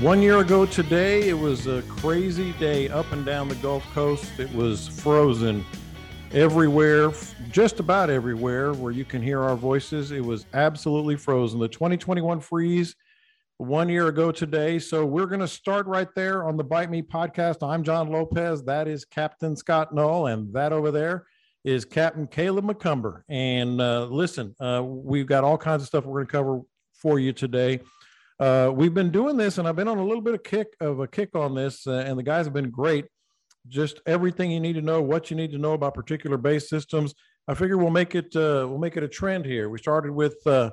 One year ago today, it was a crazy day up and down the Gulf Coast. It was frozen everywhere, just about everywhere where you can hear our voices. It was absolutely frozen. The 2021 freeze one year ago today. So we're going to start right there on the Bite Me podcast. I'm John Lopez. That is Captain Scott Null. And that over there is Captain Caleb McCumber. And uh, listen, uh, we've got all kinds of stuff we're going to cover for you today. Uh, we've been doing this, and I've been on a little bit of kick of a kick on this, uh, and the guys have been great. Just everything you need to know, what you need to know about particular base systems. I figure we'll make it uh, we'll make it a trend here. We started with uh,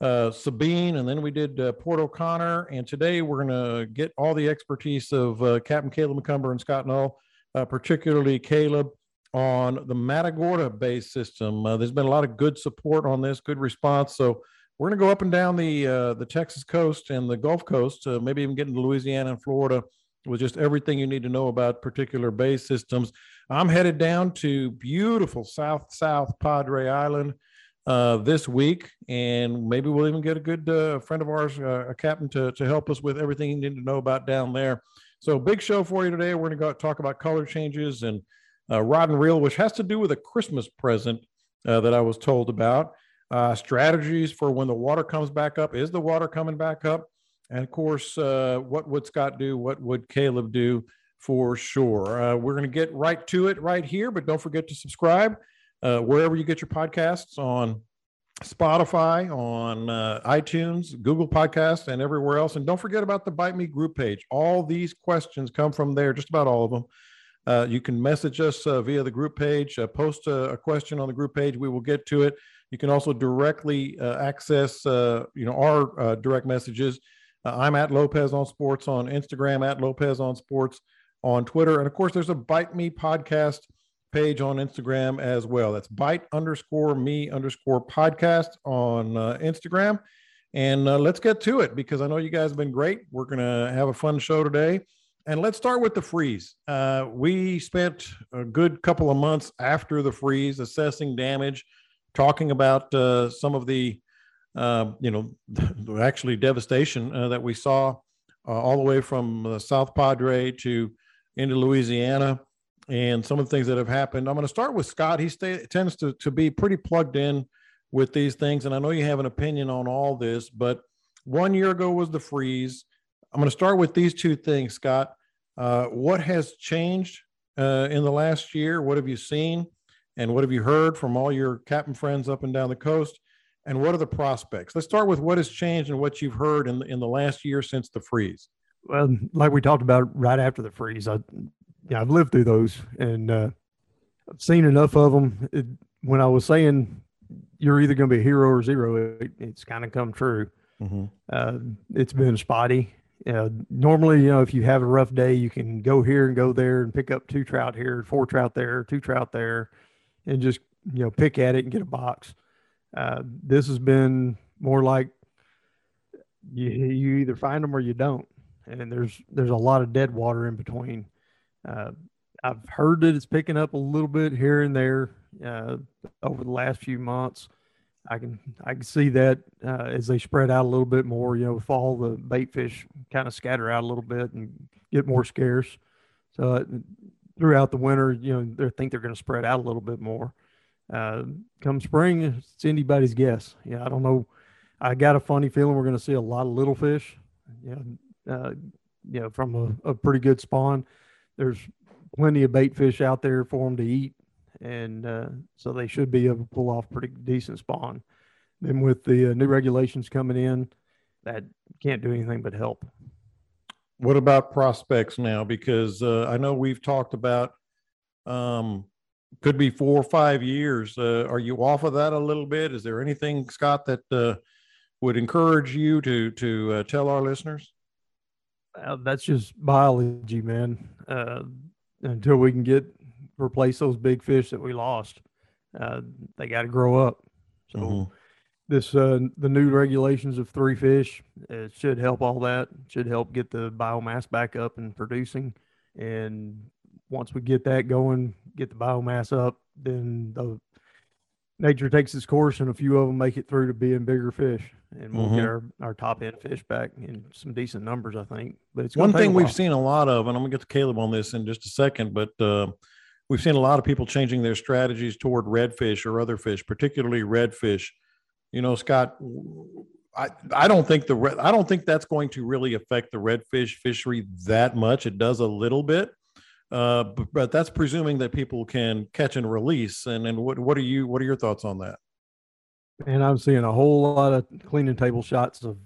uh, Sabine, and then we did uh, Port O'Connor, and today we're going to get all the expertise of Captain Caleb McCumber and Scott Null, particularly Caleb on the Matagorda base system. there's been a lot of good support on this, good response. So we're going to go up and down the uh, the Texas coast and the Gulf Coast, uh, maybe even get into Louisiana and Florida with just everything you need to know about particular base systems. I'm headed down to beautiful South South Padre Island uh, this week, and maybe we'll even get a good uh, friend of ours, uh, a captain, to to help us with everything you need to know about down there. So, big show for you today. We're going to go talk about color changes and uh, rod and reel, which has to do with a Christmas present that I was told about uh, strategies for when the water comes back up. Is the water coming back up? And of course, uh, what would Scott do? What would Caleb do for sure? Uh, we're going to get right to it right here, but don't forget to subscribe uh, wherever you get your podcasts on Spotify, on uh, iTunes, Google Podcasts, and everywhere else. And don't forget about the Bite Me group page. All these questions come from there, just about all of them. Uh, you can message us uh, via the group page, uh, post a, a, question on the group page. We will get to it. You can also directly uh, access, uh, you know, our uh, direct messages. I'm at Lopez on Sports on Instagram, at Lopez on Sports on Twitter, and of course, there's a Bite Me podcast page on Instagram as well. That's Bite underscore Me underscore podcast on Instagram. And let's get to it because I know you guys have been great. We're gonna have a fun show today. And let's start with the freeze. Uh, we spent a good couple of months after the freeze assessing damage, talking about uh, some of the, uh, you know, actually devastation uh, that we saw uh, all the way from South Padre to into Louisiana and some of the things that have happened. I'm going to start with Scott. He stay, tends to, to be pretty plugged in with these things. And I know you have an opinion on all this, but one year ago was the freeze I'm going to start with these two things, Scott. Uh, what has changed uh, in the last year? What have you seen? And what have you heard from all your captain friends up and down the coast? And what are the prospects? Let's start with what has changed and what you've heard in the, in the last year since the freeze. Well, like we talked about right after the freeze, I, yeah, I've lived through those and uh, I've seen enough of them. It, when I was saying you're either going to be a hero or zero, it, it's kind of come true. Mm-hmm. Uh, it's been spotty. Uh, normally, you know, if you have a rough day, you can go here and go there and pick up two trout here, four trout there, two trout there, and just you know pick at it and get a box. Uh, this has been more like you you either find them or you don't, and there's there's a lot of dead water in between. Uh, I've heard that it's picking up a little bit here and there uh, over the last few months. I can I can see that uh, as they spread out a little bit more. You know, fall the bait fish kind of scatter out a little bit and get more scarce. So throughout the winter, you know, they think they're going to spread out a little bit more. Uh, come spring, it's anybody's guess. Yeah, I don't know. I got a funny feeling we're going to see a lot of little fish. Yeah, uh, you know, from a, a pretty good spawn. There's plenty of bait fish out there for them to eat and uh, so they should be able to pull off pretty decent spawn. Then with the uh, new regulations coming in, that can't do anything but help. What about prospects now? Because uh, I know we've talked about um, could be four or five years. Uh, are you off of that a little bit? Is there anything, Scott, that uh, would encourage you to to uh, tell our listeners? that's just biology, man. until we can get replace those big fish that we lost. Uh, they got to grow up. So mm-hmm. This uh, the new regulations of three fish it should help all that. It should help get the biomass back up and producing. And once we get that going, get the biomass up, then the nature takes its course, and a few of them make it through to being bigger fish, and we'll Mhm. get our, our top end fish back in some decent numbers, I think. But it's One gonna take a thing we've seen a lot of, and I'm gonna get to Caleb on this in just a second, but uh, we've seen a lot of people changing their strategies toward redfish or other fish, particularly redfish. You know, Scott, I I don't think the red, I don't think that's going to really affect the redfish fishery that much. It does a little bit, uh, but, but that's presuming that people can catch and release. And and what what are you what are your thoughts on that? And I'm seeing a whole lot of cleaning table shots of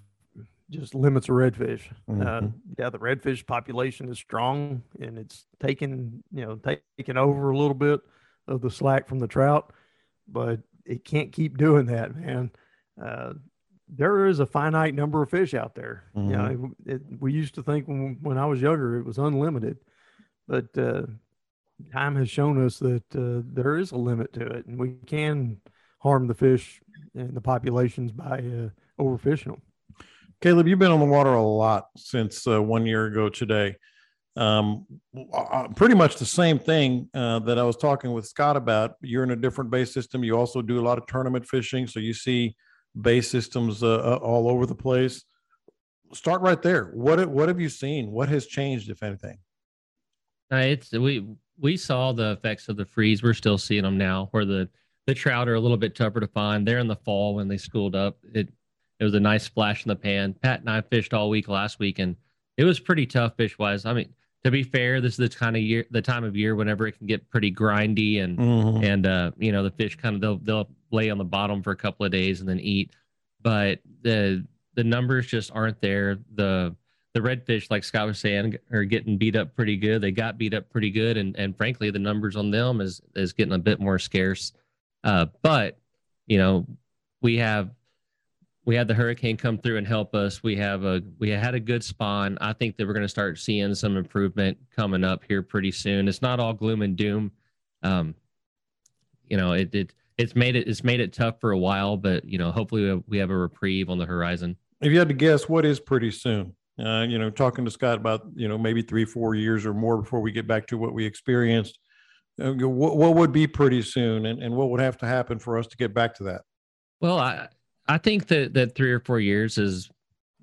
just limits of redfish. Uh, Mhm. yeah, the redfish population is strong and it's taking, you know, taking over a little bit of the slack from the trout, but it can't keep doing that, man. Uh, there is a finite number of fish out there. You know, it, we used to think when, when I was younger, it was unlimited, but uh, time has shown us that uh, there is a limit to it and we can harm the fish and the populations by uh, overfishing them. Caleb, you've been on the water a lot since uh, one year ago today. Um, uh, pretty much the same thing uh, that I was talking with Scott about. You're in a different base system. You also do a lot of tournament fishing, so you see base systems uh, uh, all over the place. Start right there. What what have you seen? What has changed, if anything? Uh, it's we we saw the effects of the freeze. We're still seeing them now, where the the trout are a little bit tougher to find. They're in the fall when they schooled up. It it was a nice flash in the pan. Pat and I fished all week last week, and it was pretty tough fish wise. I mean, to be fair, this is the kind of year, the time of year whenever it can get pretty grindy and Mhm. and uh, you know the fish kind of they'll they'll lay on the bottom for a couple of days and then eat, but the the numbers just aren't there. The the redfish, like Scott was saying, are getting beat up pretty good. They got beat up pretty good, and and frankly, the numbers on them is is getting a bit more scarce. Uh, but you know, we have we had the hurricane come through and help us. We have a we had a good spawn. I think that we're going to start seeing some improvement coming up here pretty soon. It's not all gloom and doom. Um, you know, it it it's made it it's made it tough for a while, but you know, hopefully we have, we have a reprieve on the horizon. If you had to guess, what is pretty soon? Uh, you know, talking to Scott about you know maybe three, four years or more before we get back to what we experienced. Uh, what, what would be pretty soon, and, and what would have to happen for us to get back to that? Well, I I think that that three or four years is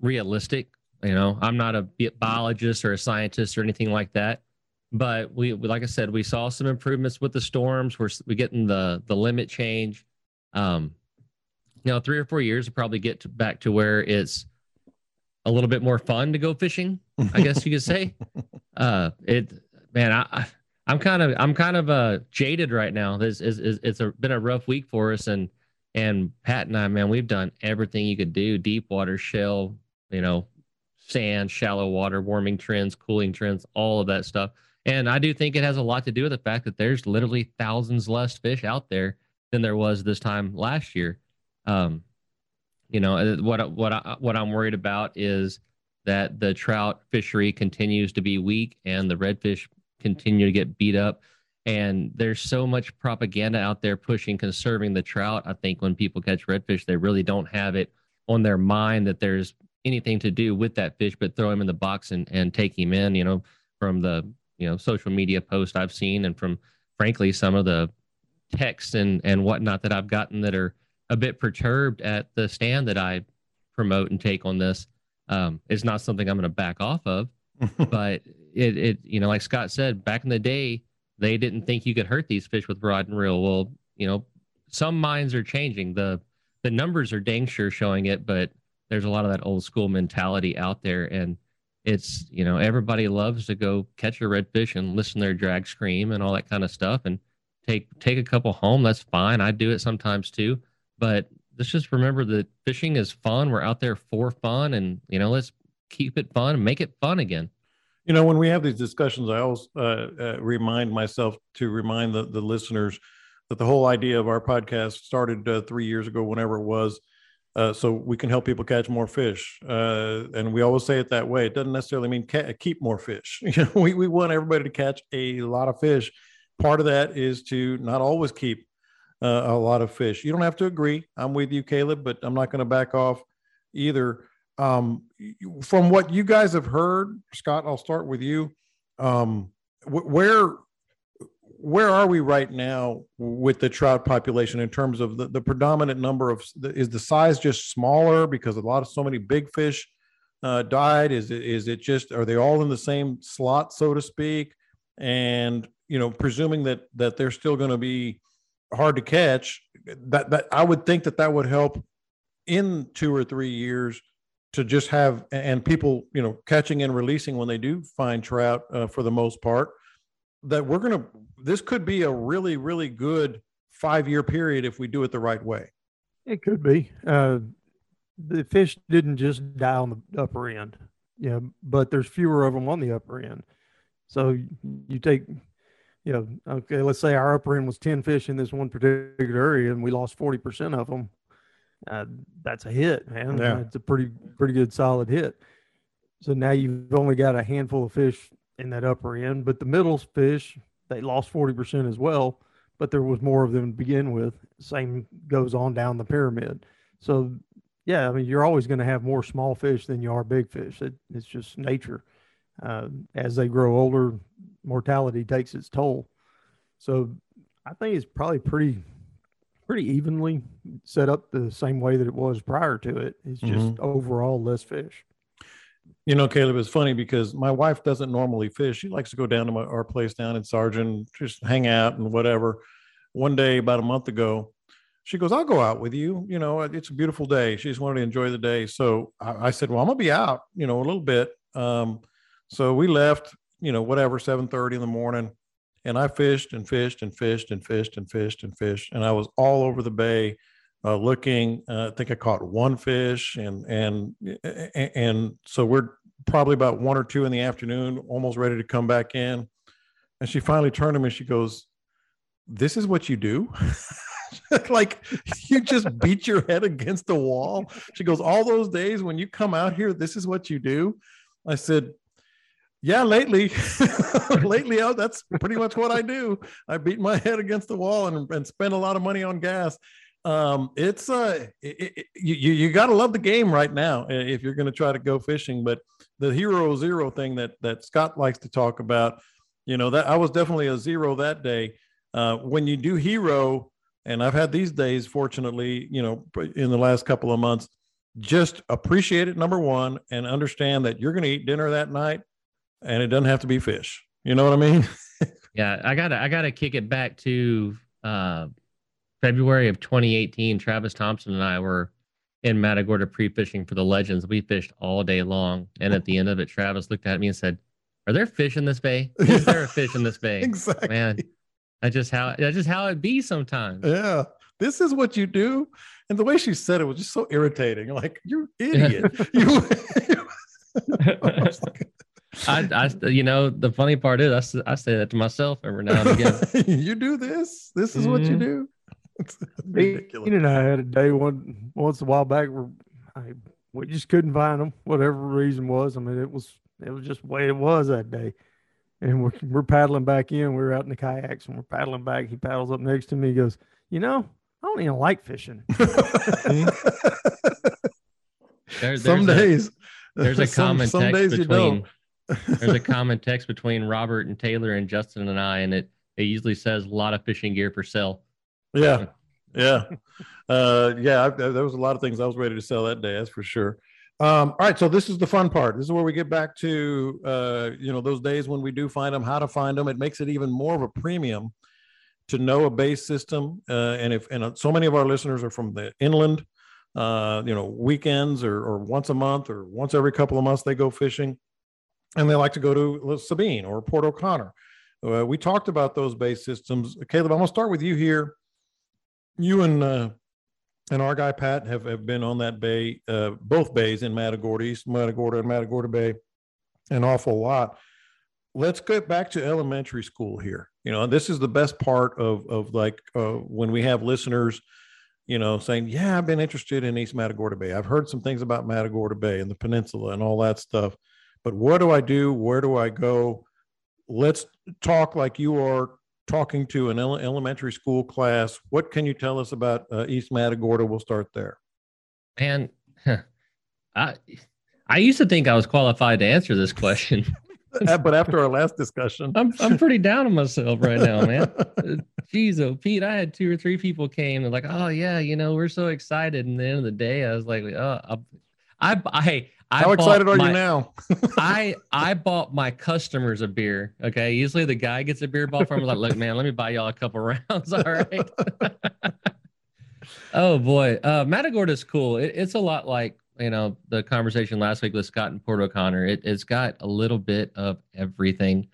realistic. You know, I'm not a biologist or a scientist or anything like that, but we, like I said, we saw some improvements with the storms. We're we getting the the limit change. Um, you know, three or four years will probably get to, back to where it's a little bit more fun to go fishing. I guess you could say. Uh, it man, I. I I'm kind of I'm kind of uh jaded right now. This is, is it's a, been a rough week for us, and and Pat and I, man, we've done everything you could do: deep water, shell, you know, sand, shallow water, warming trends, cooling trends, all of that stuff. And I do think it has a lot to do with the fact that there's literally thousands less fish out there than there was this time last year. Um, you know, uh, what what I, what I'm worried about is that the trout fishery continues to be weak and the redfish continue to get beat up. And there's so much propaganda out there pushing conserving the trout. I think when people catch redfish, they really don't have it on their mind that there's anything to do with that fish but throw him in the box and, and take him in, you know, from the, you know, social media posts I've seen and from frankly some of the texts and, and whatnot that I've gotten that are a bit perturbed at the stand that I promote and take on this. Um, it's not something I'm going to back off of but it, it you know like scott said back in the day they didn't think you could hurt these fish with rod and reel. Well you know some minds are changing. The the numbers are dang sure showing it but there's a lot of that old school mentality out there. And it's you know everybody loves to go catch a redfish and listen to their drag scream and all that kind of stuff and take take a couple home. That's fine. I do it sometimes too. But let's just remember that fishing is fun. We're out there for fun and you know let's keep it fun and make it fun again You know, when we have these discussions, I always uh, uh, remind myself to remind the, the listeners that the whole idea of our podcast started uh, three years ago, whenever it was, uh, so we can help people catch more fish. Uh, and we always say it that way. It doesn't necessarily mean ca- keep more fish. You know, we, we want everybody to catch a lot of fish. Part of that is to not always keep uh, a lot of fish. You don't have to agree. I'm with you, Caleb, but I'm not going to back off either um from what you guys have heard scott i'll start with you um wh- where where are we right now with the trout population in terms of the, the predominant number of is the size just smaller because a lot of so many big fish uh, died? Is it is it just are they all in the same slot, so to speak? And you know, presuming that that they're still going to be hard to catch, that that I would think that that would help in two or three years to just have and people you know catching and releasing when they do find trout uh, for the most part that we're to this could be a really really good five year period if we do it the right way. It could be. Uh, the fish didn't just die on the upper end. Yeah but there's fewer of them on the upper end. So you take you know okay let's say our upper end was 10 fish in this one particular area and we lost 40% of them uh, that's a hit, man. Yeah. It's a pretty pretty good solid hit. So now you've only got a handful of fish in that upper end, but the middle fish they lost forty percent as well. But there was more of them to begin with. Same goes on down the pyramid. So yeah, I mean you're always going to have more small fish than you are big fish. It, it's just nature. Uh, as they grow older, mortality takes its toll. So I think it's probably pretty pretty evenly set up the same way that it was prior to it. It's just mm-hmm. overall less fish. You know, Caleb, it's funny because my wife doesn't normally fish. She likes to go down to my, our place down in Sargent, just hang out and whatever. One day, about a month ago, she goes, I'll go out with you. You know, it's a beautiful day. She just wanted to enjoy the day. So I, I said, Well, I'm gonna be out, you know, a little bit. Um, so we left, you know, whatever, 7 30 in the morning and I fished and fished and fished and fished and fished and fished, and I was all over the bay uh, looking. Uh, I think I caught one fish, and and and so we're probably about one or two in the afternoon, almost ready to come back in, and she finally turned to me. She goes, "This is what you do." like you just beat your head against the wall. She goes, All those days when you come out here, this is what you do. I said, yeah, lately, lately, oh, that's pretty much what I do. I beat my head against the wall and, and spend a lot of money on gas. Um, it's uh, it, it, you you got to love the game right now if you're going to try to go fishing. But the hero zero thing that that Scott likes to talk about, you know, that I was definitely a zero that day. Uh, when you do hero, and I've had these days, fortunately, you know, in the last couple of months, just appreciate it. Number one, and understand that you're going to eat dinner that night and it doesn't have to be fish. You know what I mean? yeah, I gotta I gotta kick it back to uh, February of 2018. Travis Thompson and I were in Matagorda pre-fishing for the Legends. We fished all day long, and at the end of it, Travis looked at me and said, "Are there fish in this bay? Is there a fish in this bay?" exactly. Man, that's just how that's just how it be sometimes. Yeah, this is what you do. And the way she said it was just so irritating. Like, you idiot. you, I, I, you know, the funny part is, I, I say that to myself every now and again. you do this. This is mm-hmm. what you mm-hmm. do. It's ridiculous. and I had a day one once a while back where I, we just couldn't find them, whatever reason was. I mean, it was it was just the way it was that day. And we're we're paddling back in. We are out in the kayaks and we're paddling back. He paddles up next to me. He goes, you know, I don't even like fishing. there, some days. There's a common some, some text between there's a common text between Robert and Taylor and Justin and I, and it it usually says a lot of fishing gear for sale. Yeah, yeah, uh, yeah. I, there was a lot of things I was ready to sell that day. That's for sure. Um, all right, so this is the fun part. This is where we get back to uh, you know those days when we do find them, how to find them. It makes it even more of a premium to know a base system. Uh, and if and uh, so many of our listeners are from the inland, uh, you know, weekends or, or once a month or once every couple of months they go fishing and they like to go to Sabine or Port O'Connor. Uh, we talked about those base systems. Caleb, I'm going to start with you here. You and uh, and our guy Pat have, have been on that bay, uh, both bays in Matagorda, East Matagorda and Matagorda Bay, an awful lot. Let's get back to elementary school here. You know, this is the best part of of like uh, when we have listeners, you know, saying, "Yeah, I've been interested in East Matagorda Bay. I've heard some things about Matagorda Bay and the peninsula and all that stuff." But what do I do? Where do I go? Let's talk like you are talking to an elementary school class. What can you tell us about uh, East Matagorda? We'll start there. And I, I used to think I was qualified to answer this question. but after our last discussion, I'm I'm pretty down on myself right now, man. Jeez, oh Pete, I had two or three people came and like, oh yeah, you know, we're so excited. And the end of the day, I was like, oh, I, I, I how excited are my, you now? I I bought my customers a beer. Okay, usually the guy gets a beer bought from. Like, look, man, let me buy y'all a couple rounds. All right. oh boy, uh, Matagorda is cool. It, it's a lot like you know the conversation last week with Scott and Port O'Connor. It, has got a little bit of everything.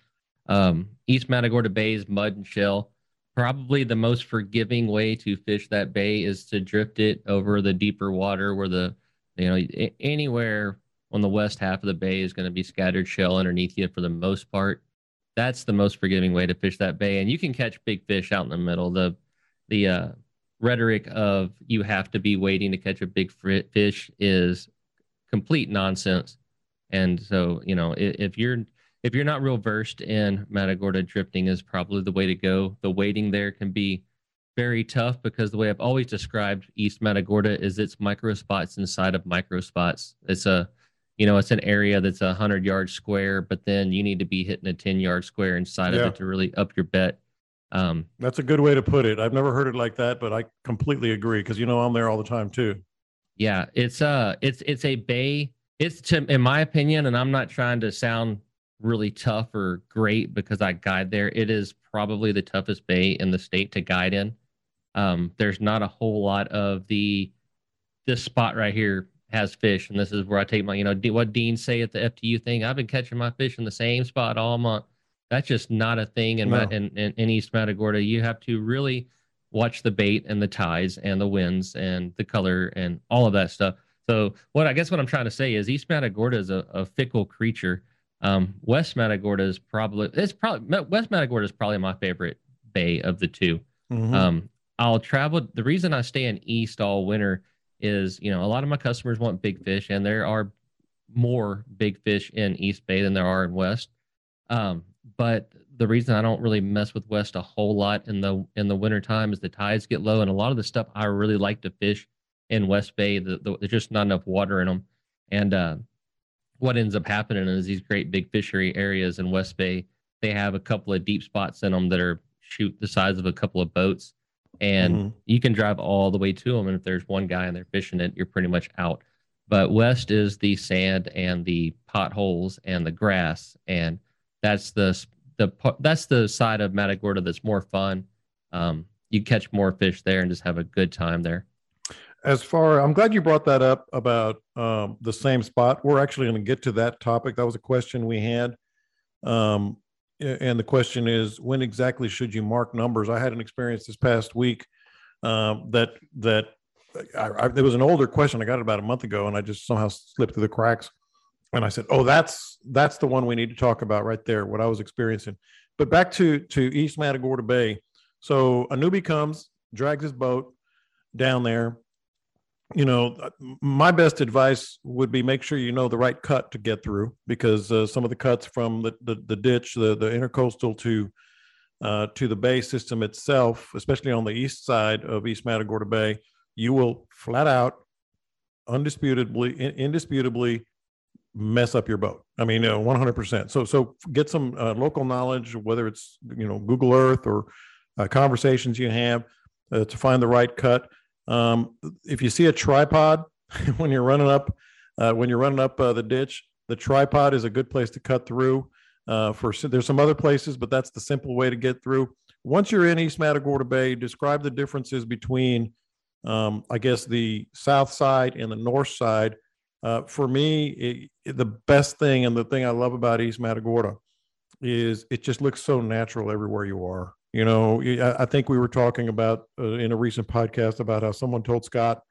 Um, East Matagorda Bay's mud and shell. Probably the most forgiving way to fish that bay is to drift it over the deeper water where the you know anywhere on the west half of the bay is going to be scattered shell underneath you for the most part. That's the most forgiving way to fish that bay, and you can catch big fish out in the middle. The the uh, rhetoric of you have to be wading to catch a big fish is complete nonsense. And so, you know, if, if you're if you're not real versed in Matagorda drifting is probably the way to go. The wading there can be very tough because the way I've always described East Matagorda is it's micro spots inside of micro spots. It's a you know, it's an area that's a hundred yard square, but then you need to be hitting a 10 yard square inside yeah. of it to really up your bet. Um, That's a good way to put it. I've never heard it like that, but I completely agree because you know I'm there all the time too. Yeah, it's a, it's it's a bay. It's to in my opinion, and I'm not trying to sound really tough or great because I guide there. It is probably the toughest bay in the state to guide in. Um, there's not a whole lot of the this spot right here has fish, and this is where I take my you know what Dean say at the FTU thing. I've been catching my fish in the same spot all month. That's just not a thing in, no. in, in, in East Matagorda. You have to really watch the bait and the tides and the winds and the color and all of that stuff. So what I guess what I'm trying to say is East Matagorda is a, a fickle creature. Um, West Matagorda is probably it's probably West Matagorda is probably my favorite bay of the 2 mm-hmm. Um, I'll travel. The reason I stay in East all winter is you know a lot of my customers want big fish, and there are more big fish in East Bay than there are in West. Um, but the reason I don't really mess with West a whole lot in the in the winter time is the tides get low, and a lot of the stuff I really like to fish in West Bay, the, the, there's just not enough water in them. And uh, what ends up happening is these great big fishery areas in West Bay, they have a couple of deep spots in them that are shoot the size of a couple of boats, and mm-hmm. you can drive all the way to them. And if there's one guy and they're fishing it, you're pretty much out. But West is the sand and the potholes and the grass and that's the the that's the side of Matagorda that's more fun. Um, you catch more fish there and just have a good time there. As far, I'm glad you brought that up about um, the same spot. We're actually going to get to that topic. That was a question we had. Um, and the question is, when exactly should you mark numbers? I had an experience this past week um, that that I, I, there was an older question. I got it about a month ago, and I just somehow slipped through the cracks and I said, "Oh, that's that's the one we need to talk about right there. What I was experiencing." But back to to East Matagorda Bay. So a newbie comes, drags his boat down there. You know, my best advice would be make sure you know the right cut to get through because uh, some of the cuts from the the, the ditch, the the intercoastal to uh, to the bay system itself, especially on the east side of East Matagorda Bay, you will flat out, undisputably, indisputably mess up your boat. I mean, uh, 100%. So, so get some uh, local knowledge, whether it's, you know, Google Earth or uh, conversations you have uh, to find the right cut. Um, if you see a tripod when you're running up, uh, when you're running up uh, the ditch, the tripod is a good place to cut through. for there's some other places, but that's the simple way to get through. Once you're in East Matagorda Bay, describe the differences between, um, I guess, the south side and the north side uh, for me, it, it, the best thing and the thing I love about East Matagorda is it just looks so natural everywhere you are. You know, I, think we were talking about uh, in a recent podcast about how someone told Scott,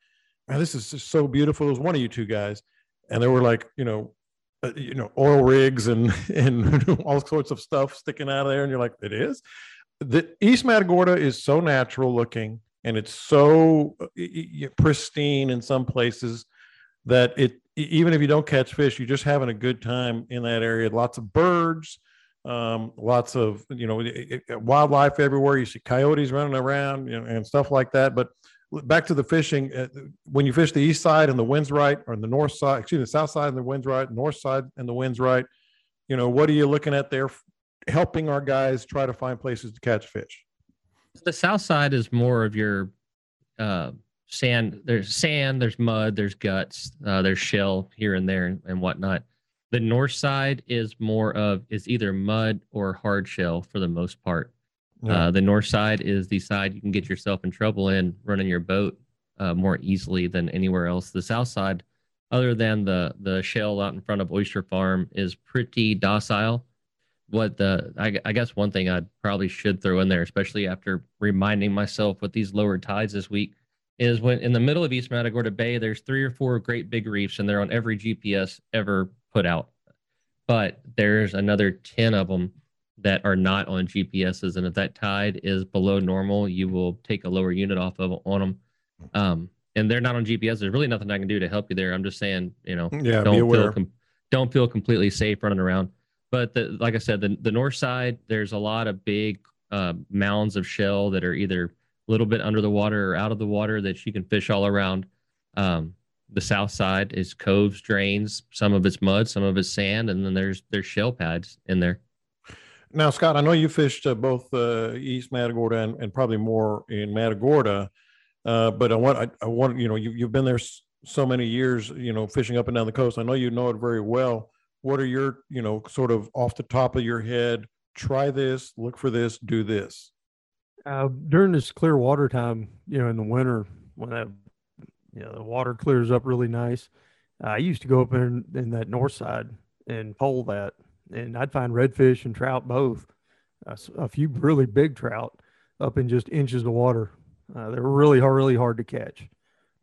"Man, this is just so beautiful." It was one of you two guys, and they were like, you know, uh, you know, oil rigs and and all sorts of stuff sticking out of there, and you're like, "It is." The East Matagorda is so natural looking, and it's so uh, pristine in some places that it even if you don't catch fish, you're just having a good time in that area. Lots of birds, um, lots of you know wildlife everywhere. You see coyotes running around you know, and stuff like that. But back to the fishing, uh, when you fish the east side and the wind's right, or the north side, excuse me, the south side and the wind's right, north side and the wind's right, you know, what are you looking at there, helping our guys try to find places to catch fish? The south side is more of your uh, sand. There's sand, there's mud, there's guts, uh, there's shell here and there and, and whatnot. The north side is more of is either mud or hard shell for the most part. Yeah. Uh, the north side is the side you can get yourself in trouble in running your boat uh, more easily than anywhere else. The south side, other than the the shell out in front of Oyster Farm, is pretty docile. What the I, I guess one thing I probably should throw in there, especially after reminding myself with these lower tides this week, is when in the middle of East Matagorda Bay, there's three or four great big reefs, and they're on every GPS ever put out. But there's another ten of them that are not on GPSs. And if that tide is below normal, you will take a lower unit off of on them. Um, and they're not on GPS. There's really nothing I can do to help you there. I'm just saying, you know, Yeah, don't feel com- don't feel completely safe running around. But the, like I said, the the north side, there's a lot of big uh, mounds of shell that are either a little bit under the water or out of the water that you can fish all around. Um, the south side is coves, drains. Some of it's mud, some of it's sand, and then there's there's shell pads in there. Now, Scott, I know you fished uh, both uh, East Matagorda and, and probably more in Matagorda, uh, but I want I, I want you know you you've been there s- so many years, you know, fishing up and down the coast. I know you know it very well. What are your you know sort of off the top of your head? Try this, look for this, do this. Uh, during this clear water time, you know, in the winter when that, you know, the water clears up really nice. I used to go up in in that north side and pole that, and I'd find redfish and trout both. Uh, a few really big trout up in just inches of water. Uh, they were really really hard to catch,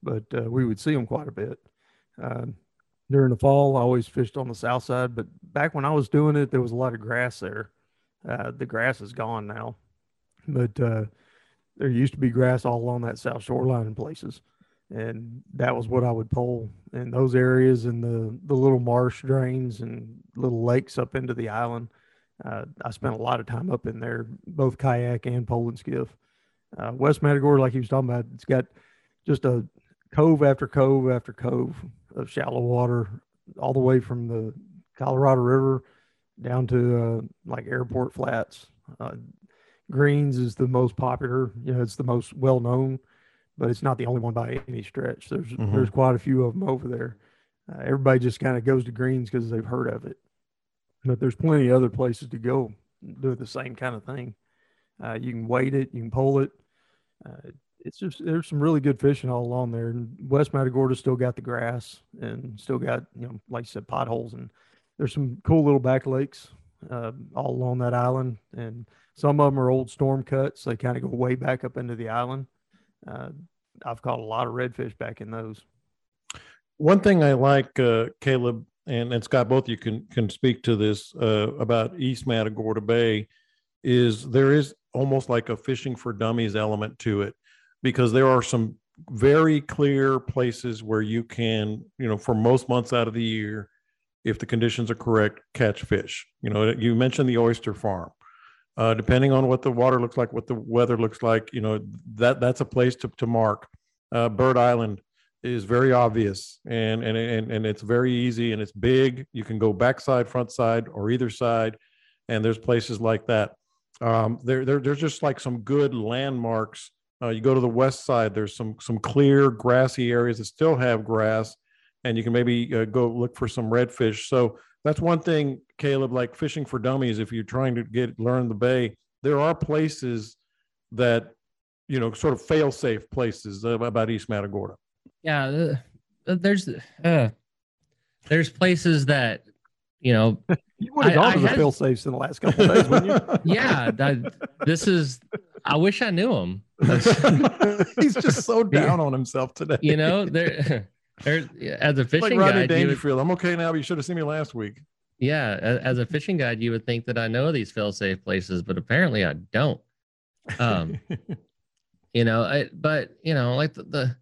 but uh, we would see them quite a bit. Um during the fall, I always fished on the south side, but back when I was doing it, there was a lot of grass there. Uh, the grass is gone now but uh, there used to be grass all along that south shoreline in places, and that was what I would pull in those areas and the the little marsh drains and little lakes up into the island. Uh, I spent a lot of time up in there, both kayak and pole and skiff. Uh, West Matagorda, like he was talking about, it's got just a cove after cove after cove of shallow water, all the way from the Colorado River down to uh, like Airport Flats. Uh, Greens is the most popular. You know, it's the most well known, but it's not the only one by any stretch. There's Mhm. there's quite a few of them over there. Uh, everybody just kind of goes to Greens because they've heard of it, but there's plenty of other places to go do the same kind of thing. Uh, you can wait it, you can pull it. Uh, it's just there's some really good fishing all along there. And West Matagorda still got the grass and still got you know like you said potholes and there's some cool little back lakes uh, all along that island and some of them are old storm cuts. They kind of go way back up into the island. Uh, I've caught a lot of redfish back in those. One thing I like, uh, Caleb and, and Scott, both you can can speak to this uh, about East Matagorda Bay, is there is almost like a fishing for dummies element to it, because there are some very clear places where you can, you know, for most months out of the year, if the conditions are correct, catch fish. You know, you mentioned the oyster farm. Uh, depending on what the water looks like, what the weather looks like, you know, that that's a place to, to mark. Uh, Bird Island is very obvious and, and and and it's very easy and it's big. You can go backside, front side, or either side, and there's places like that. Um, there, there there's just like some good landmarks. Uh, you go to the west side. There's some some clear grassy areas that still have grass, and you can maybe uh, go look for some redfish. So that's one thing, Caleb. Like fishing for dummies, if you're trying to get learn the bay, there are places that you know sort of fail safe places uh, about East Matagorda. Yeah, uh, there's uh, there's places that you know You would have I- gone I to the fail safes in the last couple of days, wouldn't you? yeah that, this is i wish i knew him. He's just so down on himself today. you know there there's as a like fishing Rodney guide you would, Dangerfield. I'm okay now, but you should have seen me last week. yeah a- as a fishing guide you would think that i know these fail safe places but apparently i don't um you know I, but you know like the, the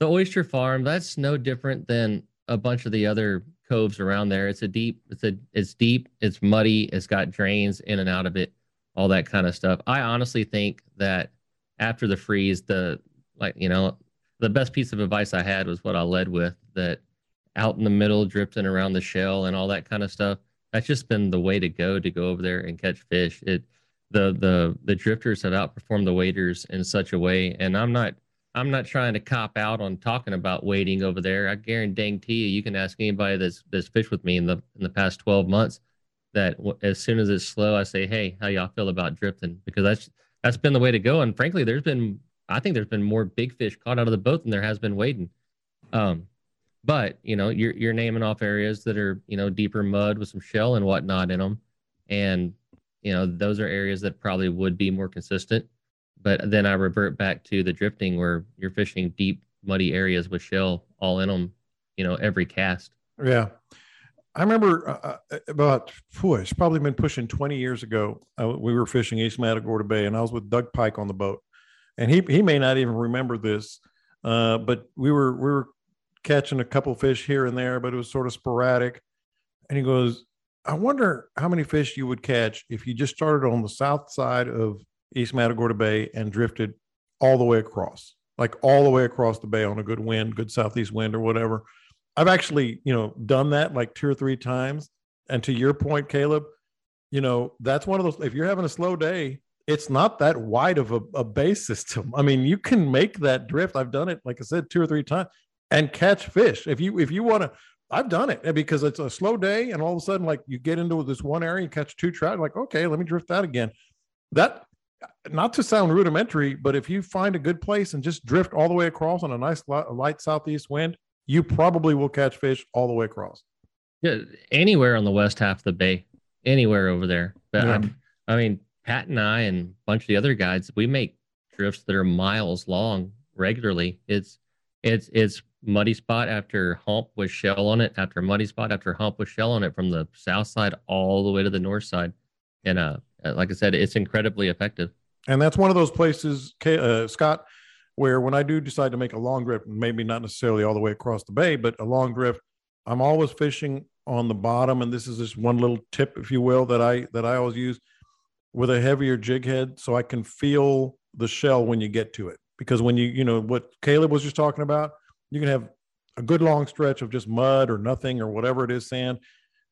the oyster farm that's no different than a bunch of the other coves around there it's a deep it's a it's deep it's muddy it's got drains in and out of it all that kind of stuff i honestly think that after the freeze the like you know the best piece of advice i had was what i led with that out in the middle drifting around the shell and all that kind of stuff that's just been the way to go to go over there and catch fish. It the the the drifters have outperformed the waders in such a way, and I'm not I'm not trying to cop out on talking about wading over there. I guarantee you, you can ask anybody that's that's fished with me in the in the past 12 months that as soon as it's slow, I say, "Hey, how y'all feel about drifting?" Because that's that's been the way to go. And frankly, there's been I think there's been more big fish caught out of the boat than there has been wading. Um, but you know, you're you're naming off areas that are you know deeper mud with some shell and whatnot in them, and you know those are areas that probably would be more consistent but then I revert back to the drifting where you're fishing deep, muddy areas with shell all in them, you know, every cast. Yeah. I remember uh, uh about, phew, it's probably been pushing 20 years ago. Uh, we were fishing East Matagorda Bay and I was with Doug Pike on the boat. And he, he may not even remember this, uh, but we were, we were catching a couple fish here and there, but it was sort of sporadic. And he goes, I wonder how many fish you would catch if you just started on the south side of East Matagorda Bay and drifted all the way across, like all the way across the bay on a good wind, good southeast wind or whatever. I've actually, you know, done that like two or three times. And to your point, Caleb, you know, that's one of those, if you're having a slow day, it's not that wide of a, a bay system. I mean, you can make that drift. I've done it, like I said, two or three times and catch fish. If you, if you want to, I've done it eh, because it's a slow day and all of a sudden, like you get into this one area and catch two trout, like, okay, let me drift that again. That not to sound rudimentary, but if you find a good place and just drift all the way across on a nice light southeast wind, you probably will catch fish all the way across. Yeah, anywhere on the west half of the bay, anywhere over there. But yeah. I mean, Pat and I and a bunch of the other guides, we make drifts that are miles long regularly. It's it's it's muddy spot after hump with shell on it, after muddy spot after hump with shell on it from the south side all the way to the north side. And uh uh, like I said, it's incredibly effective. And that's one of those places, uh, Scott, where when I do decide to make a long drift, maybe not necessarily all the way across the bay, but a long drift, I'm always fishing on the bottom. And this is just one little tip, if you will, that I that I always use with a heavier jig head, so I can feel the shell when you get to it. Because when you, you know, what Caleb was just talking about, you can have a good long stretch of just mud or nothing or whatever it is, sand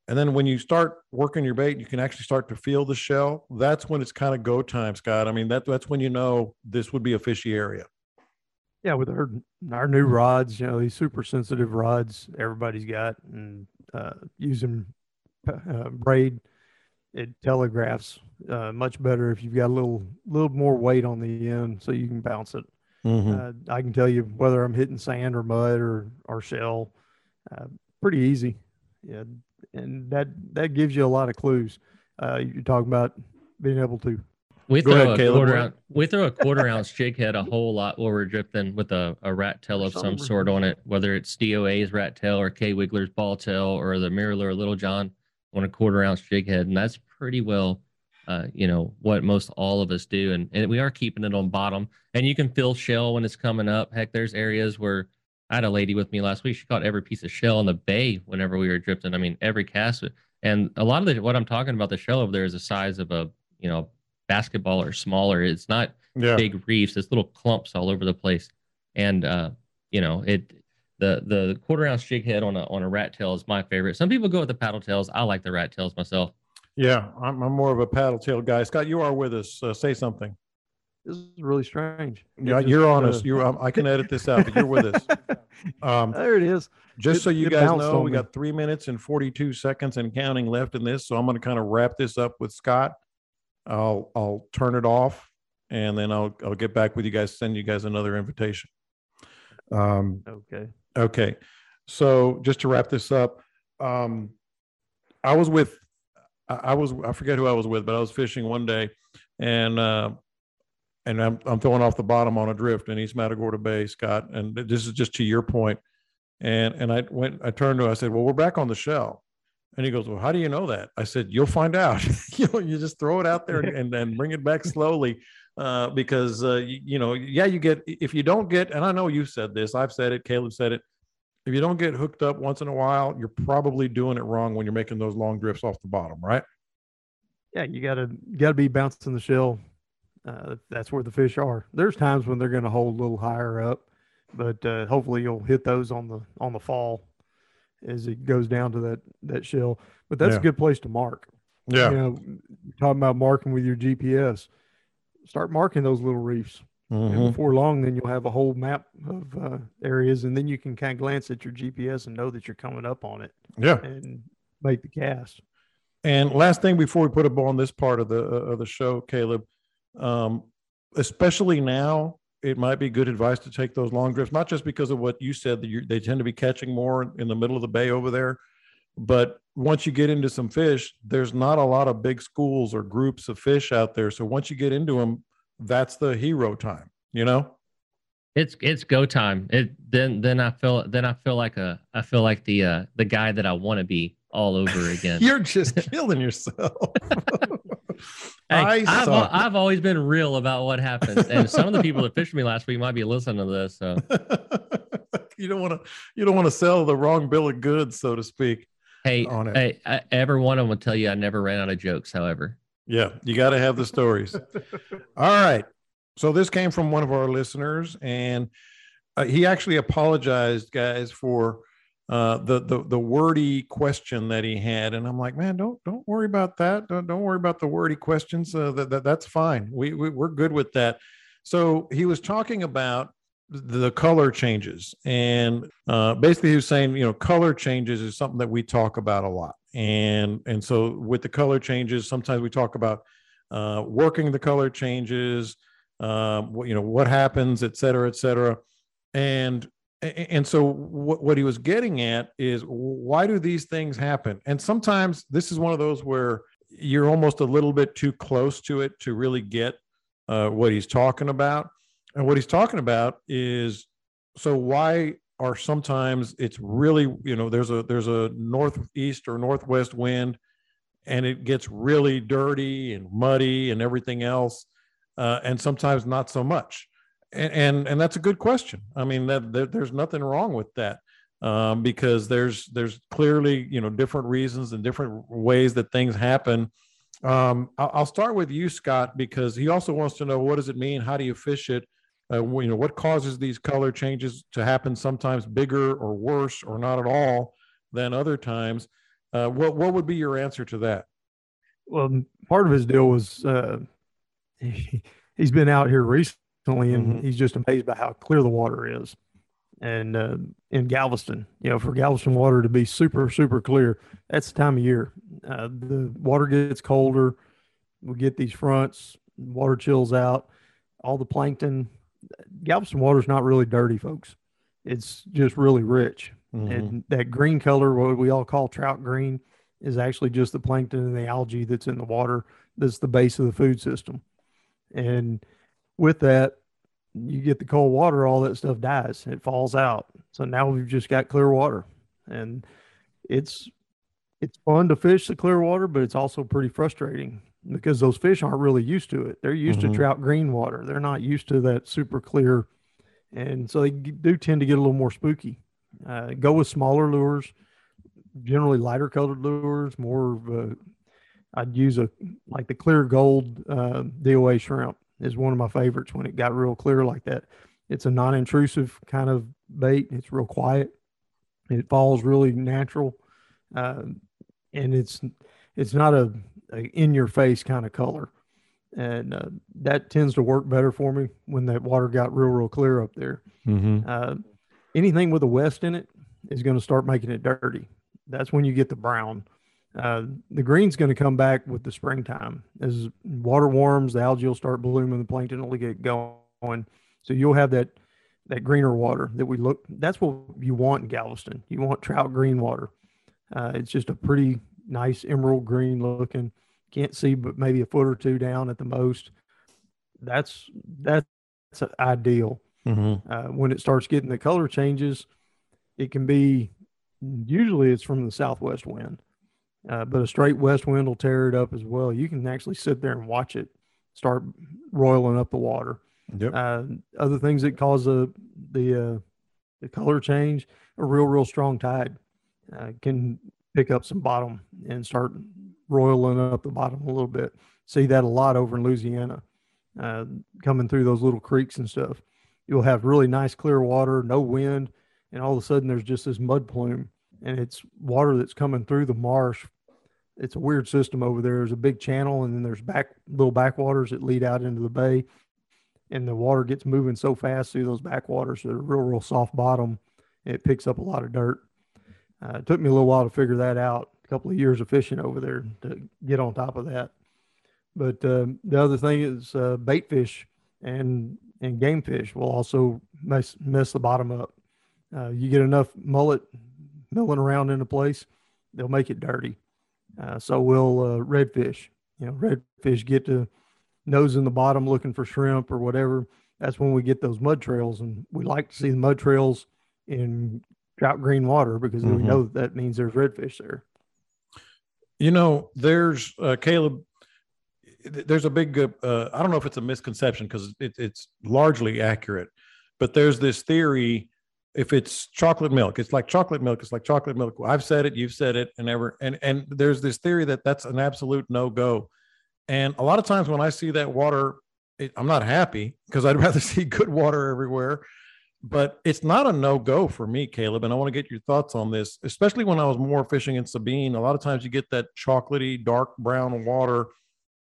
and then when you start working your bait, you can actually start to feel the shell. That's when it's kind of go time, Scott. I mean, that that's when you know this would be a fishy area. Yeah, with our our new rods, you know, these super sensitive rods everybody's got, and uh, using uh, braid, it telegraphs uh, much better if you've got a little little more weight on the end, so you can bounce it. Mm-hmm. Uh, I can tell you whether I'm hitting sand or mud or or shell, uh, pretty easy. Yeah, and that that gives you a lot of clues. Uh, you're talking about being able to. We throw ahead, a Caleb. quarter ounce. We throw a quarter ounce jig head a whole lot while we're drifting with a, a rat tail of some sort on it, whether it's DOA's rat tail or K Wiggler's ball tail or the MirrOlure Little John on a quarter ounce jig head, and that's pretty well, uh, you know, what most all of us do, and and we are keeping it on bottom, and you can feel shell when it's coming up. Heck, there's areas where I had a lady with me last week. She caught every piece of shell in the bay whenever we were drifting. I mean, every cast. And a lot of the what I'm talking about, the shell over there is the size of a you know basketball or smaller. It's not yeah. big reefs. It's little clumps all over the place. And uh, you know it. The the quarter ounce jig head on a on a rat tail is my favorite. Some people go with the paddle tails. I like the rat tails myself. Yeah, I'm, I'm more of a paddle tail guy. Scott, you are with us. Uh, say something. This is really strange. Yeah, just, you're on Uh, you're. Um, I can edit this out, but you're with us. Um, there it is. Just it, so you guys know, we got three minutes and 42 seconds and counting left in this. So I'm going to kind of wrap this up with Scott. I'll I'll turn it off, and then I'll I'll get back with you guys. Send you guys another invitation. Um, okay. Okay. So just to wrap this up, um, I was with I was I forget who I was with, but I was fishing one day, and uh, and I'm, I'm throwing off the bottom on a drift in East Matagorda Bay, Scott. And this is just to your point. And and I went, I turned to him, I said, Well, we're back on the shell. And he goes, Well, how do you know that? I said, You'll find out. you know, you just throw it out there and then bring it back slowly. Uh, because uh, you, you know, yeah, you get if you don't get, and I know you said this, I've said it, Caleb said it. If you don't get hooked up once in a while, you're probably doing it wrong when you're making those long drifts off the bottom, right? Yeah, you gotta gotta be bouncing the shell uh, that's where the fish are. There's times when they're going to hold a little higher up, but uh, hopefully you'll hit those on the on the fall. As it goes down to that that shell. But that's Yeah. a good place to mark. Yeah. You know, talking about marking with your GPS, start marking those little reefs. And Mhm. before long, then you'll have a whole map of uh, areas, and then you can kind of glance at your GPS and know that you're coming up on it Yeah. and make the cast. And last thing before we put a bow on this part of the uh, of the show, Caleb, um, especially now, it might be good advice to take those long drifts, not just because of what you said that you, they tend to be catching more in the middle of the bay over there, but once you get into some fish, there's not a lot of big schools or groups of fish out there. So once you get into them, that's the hero time, you know. It's it's go time. It then then I feel then I feel like a I feel like the uh the guy that I want to be all over again. You're just killing yourself. I I've, al- I've always been real about what happens, and some of the people that fished me last week might be listening to this. So you don't want to you don't want to sell the wrong bill of goods, so to speak. hey, On it. hey, I, every one of them will tell you I never ran out of jokes. However, Yeah, you got to have the stories. All right. So this came from one of our listeners, and uh, he actually apologized, guys, for uh, the the the wordy question that he had. And I'm like, man, don't don't worry about that. Don't, don't worry about the wordy questions. Uh, that, that that's fine. We, we we're good with that. So he was talking about the color changes, and uh, basically he was saying, you know, color changes is something that we talk about a lot. And and so with the color changes, sometimes we talk about uh, working the color changes, what, you know, what happens, et cetera, et cetera. And and so what, what he was getting at is why do these things happen? And sometimes this is one of those where you're almost a little bit too close to it to really get uh, what he's talking about. And what he's talking about is so why are sometimes it's really you know there's a there's a northeast or northwest wind and it gets really dirty and muddy and everything else uh, and sometimes not so much and, and that's a good question. I mean that, that there's nothing wrong with that um, because there's there's clearly you know different reasons and different ways that things happen. Um, I'll, I'll start with you scott because he also wants to know what does it mean? How do you fish it? Uh, you know what causes these color changes to happen sometimes bigger or worse or not at all than other times? Uh, what what would be your answer to that? Well, part of his deal was uh, he, he's been out here recently, and Mhm. he's just amazed by how clear the water is. And uh, in Galveston, you know, for Galveston water to be super, super clear, that's the time of year. Uh, the water gets colder. We get these fronts, water chills out, all the plankton. Galveston water is not really dirty, folks. It's just really rich. Mhm. And that green color, what we all call trout green, is actually just the plankton and the algae that's in the water that's the base of the food system. And with that, you get the cold water, all that stuff dies, it falls out. So now we've just got clear water. And it's it's fun to fish the clear water, but it's also pretty frustrating because those fish aren't really used to it. They're used Mhm. to trout green water. They're not used to that super clear. And so they do tend to get a little more spooky. Uh, go with smaller lures, generally lighter colored lures, more of a, I'd use a, like the clear gold uh, DOA shrimp is one of my favorites when it got real clear like that. It's a non intrusive kind of bait. It's real quiet. It falls really natural. Uh, and it's, it's not a, a in your face kind of color. And uh, that tends to work better for me when that water got real, real clear up there. Mhm. Uh, anything with a west in it is going to start making it dirty. That's when you get the brown. Uh, the green's going to come back with the springtime. As water warms, the algae will start blooming, the plankton will get going. So you'll have that that greener water that we look. That's what you want in Galveston. You want trout green water. Uh, it's just a pretty nice emerald green looking. Can't see, but maybe a foot or two down at the most. That's that's ideal Mhm. uh, when it starts getting the color changes, it can be usually it's from the southwest wind, uh, but a straight west wind will tear it up as well. You can actually sit there and watch it start roiling up the water. Yep. Uh, other things that cause the the uh, the color change, a real real strong tide uh, can pick up some bottom and start roiling up the bottom a little bit. See that a lot over in Louisiana, uh, coming through those little creeks and stuff. You'll have really nice clear water, no wind, and all of a sudden there's just this mud plume and it's water that's coming through the marsh. It's a weird system over there. There's a big channel, and then there's back little backwaters that lead out into the bay, and the water gets moving so fast through those backwaters. They're real, real soft bottom. it picks up a lot of dirt. Uh, it took me a little while to figure that out. A couple of years of fishing over there to get on top of that. But uh, the other thing is uh, bait fish and and game fish will also mess mess the bottom up. Uh, you get enough mullet milling around in a place, they'll make it dirty. Uh, so will uh, redfish. You know, redfish get to nose in the bottom looking for shrimp or whatever. That's when we get those mud trails, and we like to see the mud trails in trout green water because mm-hmm. we know that, that means there's redfish there. You know, there's uh, Caleb. There's a big. Uh, I don't know if it's a misconception because it, it's largely accurate, but there's this theory. If it's chocolate milk, it's like chocolate milk. It's like chocolate milk. I've said it. You've said it, and ever and and there's this theory that that's an absolute no go. And a lot of times when I see that water, it, I'm not happy because I'd rather see good water everywhere but it's not a no go for me, Caleb. And I want to get your thoughts on this, especially when I was more fishing in Sabine. A lot of times you get that chocolatey, dark brown water.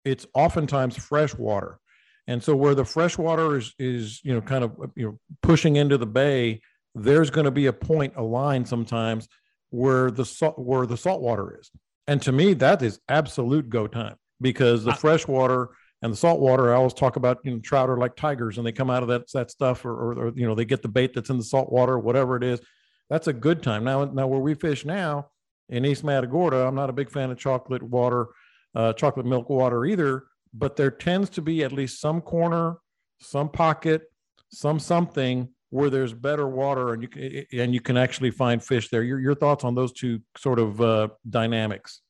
It's oftentimes fresh water. And so where the fresh water is, is you know, kind of you know pushing into the bay, there's going to be a point, a line sometimes where the salt where the salt water is. And to me, that is absolute go time because the I, fresh water and the salt water, I always talk about, you know, trout are like tigers and they come out of that, that stuff or, or, or, you know, they get the bait that's in the salt water, whatever it is. That's a good time. Now, now where we fish now in East Matagorda, I'm not a big fan of chocolate water, uh, chocolate milk water either, but there tends to be at least some corner, some pocket, some something where there's better water and you can, and you can actually find fish there. Your, your thoughts on those two sort of uh, dynamics?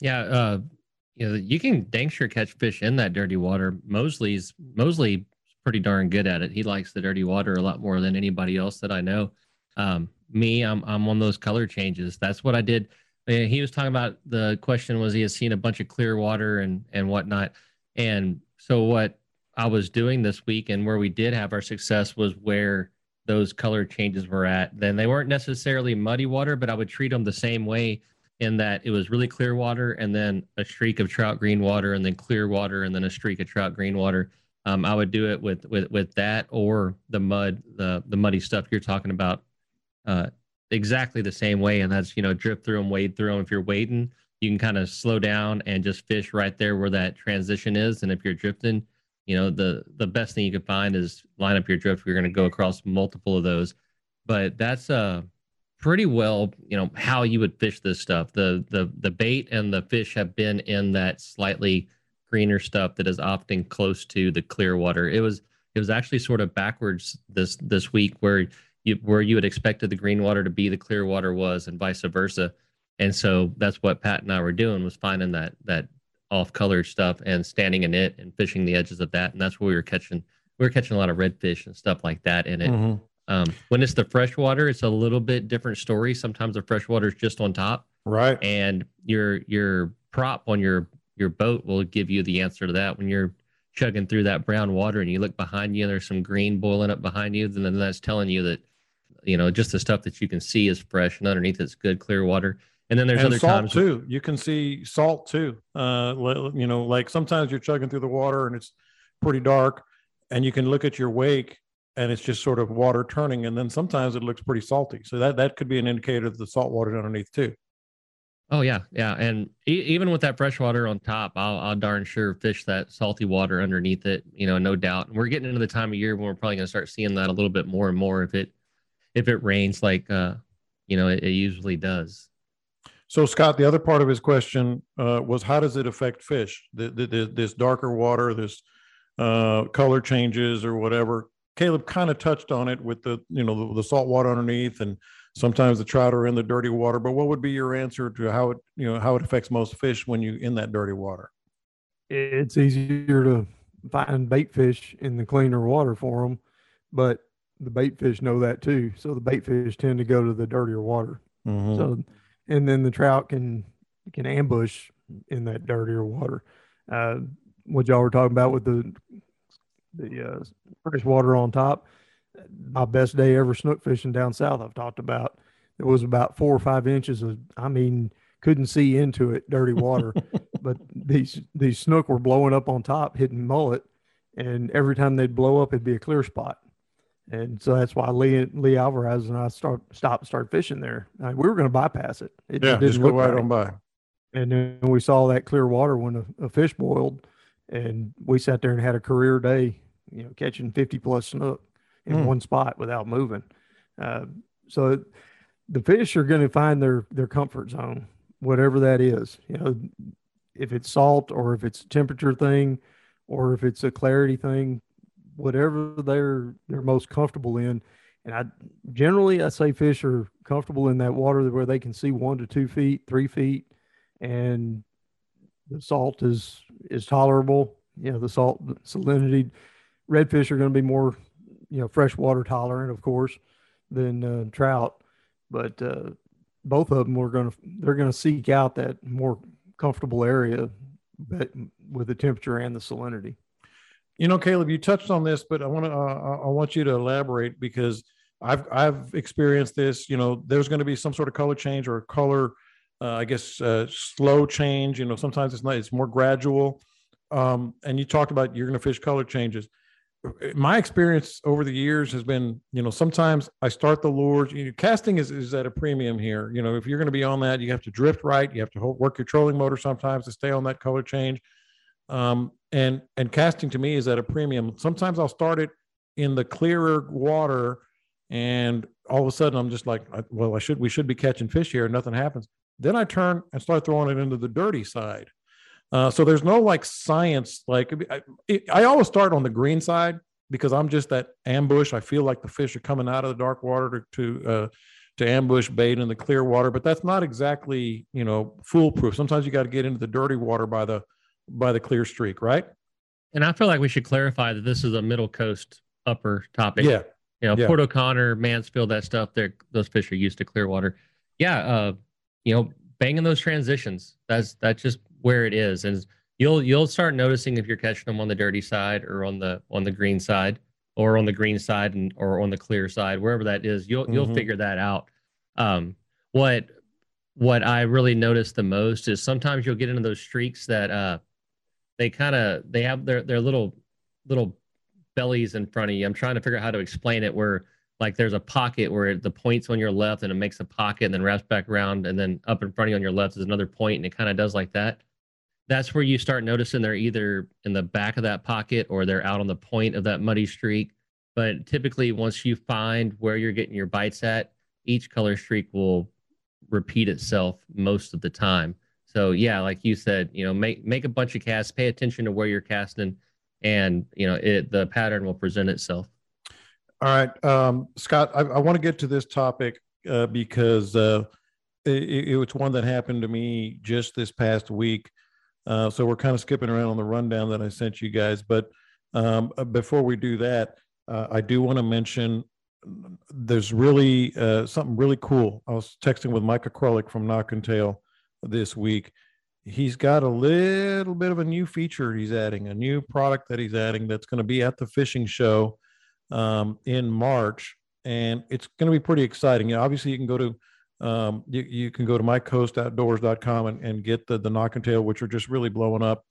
Yeah. Uh, you know, you can dang sure catch fish in that dirty water. Mosley's Mosley pretty darn good at it. He likes the dirty water a lot more than anybody else that I know. Um, me, I'm I'm on those color changes. That's what I did. He was talking about the question was he has seen a bunch of clear water and and whatnot. And so what I was doing this week and where we did have our success was where those color changes were at. Then they weren't necessarily muddy water, but I would treat them the same way in that it was really clear water and then a streak of trout green water and then clear water and then a streak of trout green water. Um, I would do it with with with that or the mud, the the muddy stuff you're talking about, uh, exactly the same way. And that's you know drip through them, wade through them. If you're wading, you can kind of slow down and just fish right there where that transition is. And if you're drifting, you know the the best thing you can find is line up your drift. You're going to go across multiple of those, but that's uh pretty well, you know, how you would fish this stuff. The the the bait and the fish have been in that slightly greener stuff that is often close to the clear water. It was it was actually sort of backwards this this week where you where you had expected the green water to be the clear water was and vice versa. And so that's what Pat and I were doing was finding that that off color stuff and standing in it and fishing the edges of that. And that's where we were catching. We were catching a lot of redfish and stuff like that in it. Mm-hmm. Um, when it's the freshwater, it's a little bit different story. Sometimes the freshwater is just on top, right? And your your prop on your your boat will give you the answer to that. When you're chugging through that brown water and you look behind you and there's some green boiling up behind you, then that's telling you that you know just the stuff that you can see is fresh and underneath it's good clear water. And then there's and other salt times too. You can see salt too. Uh, you know, like sometimes you're chugging through the water and it's pretty dark, and you can look at your wake and it's just sort of water turning and then sometimes it looks pretty salty. So that that could be an indicator that the salt water underneath too. Oh yeah. Yeah. And e- even with that fresh water on top I'll, I'll darn sure fish that salty water underneath it you know no doubt. And we're getting into the time of year when we're probably going to start seeing that a little bit more and more if it if it rains like uh you know it, it usually does so scott the other part of his question uh, was how does it affect fish the, the, the, this darker water this uh, color changes or whatever Caleb kind of touched on it with the you know the, the, salt water underneath, and sometimes the trout are in the dirty water. But what would be your answer to how it you know how it affects most fish when you in that dirty water? It's easier to find bait fish in the cleaner water for them, but the bait fish know that too. So the bait fish tend to go to the dirtier water. Mm-hmm. So and then the trout can can ambush in that dirtier water. Uh, what y'all were talking about with the the uh, fresh water on top. My best day ever snook fishing down south. I've talked about it was about four or five inches of, I mean, couldn't see into it, dirty water. but these these snook were blowing up on top, hitting mullet, and every time they'd blow up, it'd be a clear spot. And so that's why Lee Lee Alvarez and I start stopped start fishing there. we were going to bypass it. It yeah, just go right, right on by. And then we saw that clear water when a, a, fish boiled, and we sat there and had a career day, you know, catching fifty plus snook in mm. one spot without moving. Uh, so the fish are going to find their their comfort zone, whatever that is. You know, if it's salt or if it's a temperature thing, or if it's a clarity thing, whatever they're they're most comfortable in. And I generally I say fish are comfortable in that water where they can see one to two feet, three feet, and the salt is is tolerable. You know, the salt salinity. Redfish are going to be more, you know, freshwater tolerant, of course, than uh, trout. But uh, both of them are going to they're going to seek out that more comfortable area, but with the temperature and the salinity. You know, Caleb, you touched on this, but I want to uh, I want you to elaborate because I've I've experienced this. You know, there's going to be some sort of color change or color, uh, I guess, uh, slow change. You know, sometimes it's not; it's more gradual. Um, and you talked about you're going to fish color changes. My experience over the years has been, you know, sometimes I start the lures. You know, casting is, is at a premium here. You know, if you're going to be on that, you have to drift right. You have to work your trolling motor sometimes to stay on that color change. Um, and and casting to me is at a premium. Sometimes I'll start it in the clearer water, and all of a sudden I'm just like, well, I should we should be catching fish here, and nothing happens. Then I turn and start throwing it into the dirty side. Uh, so there's no like science. Like I, I always start on the green side because I'm just that ambush. I feel like the fish are coming out of the dark water to to, uh, to ambush bait in the clear water, but that's not exactly you know foolproof. Sometimes you got to get into the dirty water by the by the clear streak, right? And I feel like we should clarify that this is a middle coast upper topic. Yeah. You know, yeah. Port O'Connor, Mansfield, that stuff, they're those fish are used to clear water. Yeah, uh, you know, banging those transitions. That's that's just where it is. And you'll you'll start noticing if you're catching them on the dirty side or on the on the green side or on the green side and or on the clear side, wherever that is, you'll mm-hmm. you'll figure that out. Um, what what I really notice the most is sometimes you'll get into those streaks that uh they kind of they have their their little little bellies in front of you. I'm trying to figure out how to explain it where like there's a pocket where the point's on your left and it makes a pocket and then wraps back around and then up in front of you on your left is another point and it kind of does like that. That's where you start noticing they're either in the back of that pocket or they're out on the point of that muddy streak. But typically, once you find where you're getting your bites at, each color streak will repeat itself most of the time. So yeah, like you said, you know, make make a bunch of casts, pay attention to where you're casting, and you know, it the pattern will present itself. All right, um, Scott, I, I want to get to this topic uh, because uh, it, it, was one that happened to me just this past week. Uh, so we're kind of skipping around on the rundown that I sent you guys. But um, uh, before we do that, uh, I do want to mention there's really uh, something really cool. I was texting with Micah Krolik from Knock and Tail this week. He's got a little bit of a new feature he's adding, a new product that he's adding that's going to be at the fishing show um, in March, and it's going to be pretty exciting. You know, obviously, you can go to um, you, you can go to mycoastoutdoors.com and, and get the the knock and Tail, which are just really blowing up,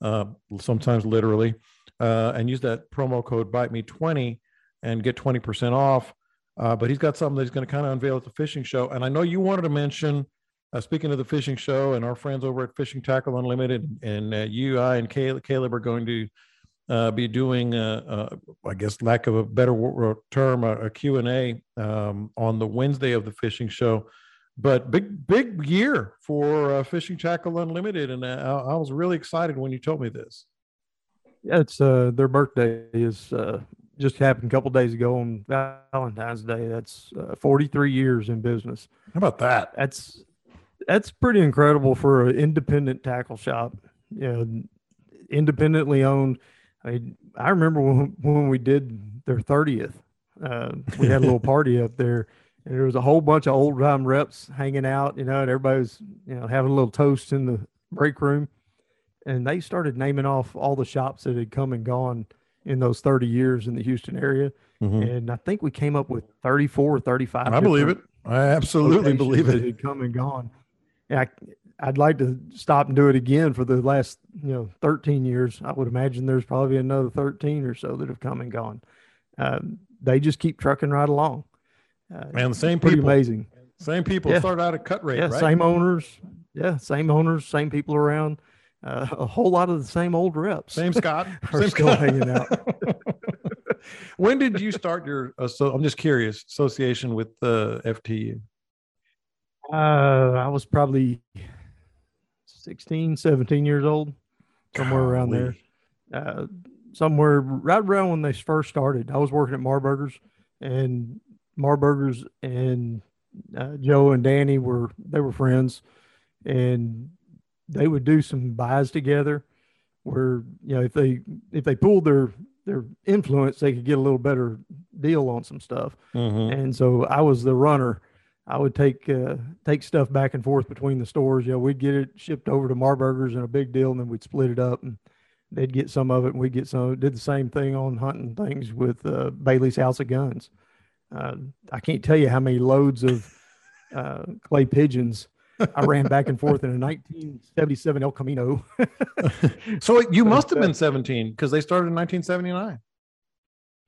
uh, sometimes literally, uh, and use that promo code Bite Me twenty and get twenty percent off. Uh, but he's got something that he's going to kind of unveil at the fishing show, and I know you wanted to mention uh, speaking of the fishing show and our friends over at Fishing Tackle Unlimited, and uh, you, I, and Caleb, Caleb are going to uh, be doing, uh, uh, I guess, lack of a better term, a, a Q&A um, on the Wednesday of the fishing show. But big, big year for uh, Fishing Tackle Unlimited, and I, I, was really excited when you told me this. Yeah, it's their birthday is just happened a couple days ago on Valentine's Day. That's 43 years in business. How about that? That's that's pretty incredible for an independent tackle shop. You know, independently owned. I I remember when when we did their thirtieth, uh, we had a little party up there, and there was a whole bunch of old time reps hanging out. You know, and everybody was you know having a little toast in the break room, and they started naming off all the shops that had come and gone in those 30 years in the Houston area. Mm-hmm. And I think we came up with 34 or 35. I believe it I absolutely believe that it. had come and gone. Yeah, I, I'd like to stop and do it again for the last you know 13 years. I would imagine there's probably another 13 or so that have come and gone. Um, they just keep trucking right along. Uh, And the same pretty people. amazing. Same people Yeah. start out at cut rate, Yeah, right? same owners. Yeah, same owners, same people around. Uh, a whole lot of the same old reps. Same Scott. Are Same still Scott. hanging out. when did you start your? Uh, so I'm just curious. Association with uh, FTU. Uh, I was probably 16, 17 years old, somewhere around there. Uh, somewhere right around when they first started. I was working at Marburgers, and Marburgers and uh, Joe and Danny were they were friends, and they would do some buys together. Where you know if they if they pulled their their influence, they could get a little better deal on some stuff. Mhm. And so I was the runner. I would take uh, take stuff back and forth between the stores. You know, we'd get it shipped over to Marburgers and a big deal, and then we'd split it up, and they'd get some of it, and we'd get some. Did the same thing on hunting things with uh, Bailey's House of Guns. Uh, I can't tell you how many loads of uh, clay pigeons I ran back and forth in a 1977 El Camino. So you must have been 17 because they started in 1979.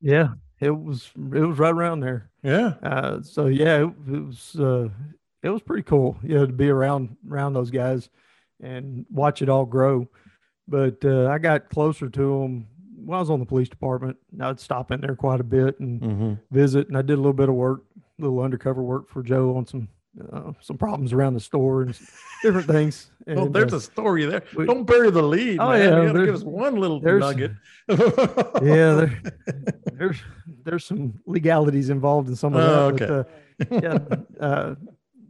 yeah, it was it was right around there. Yeah. Uh, so yeah, it, it was uh, it was pretty cool, you know, to be around around those guys and watch it all grow. But uh, I got closer to them when I was on the police department. I'd stop in there quite a bit and Mm-hmm. visit, and I did a little bit of work, a little undercover work for Joe on some uh, some problems around the store and different things. And, Oh, there's uh, a story there. we- Don't bury the lead. Oh, man. yeah, you gotta give there's- us one little nugget. yeah, there, there's there's some legalities involved in some of Oh, that. okay. But, uh, yeah, uh,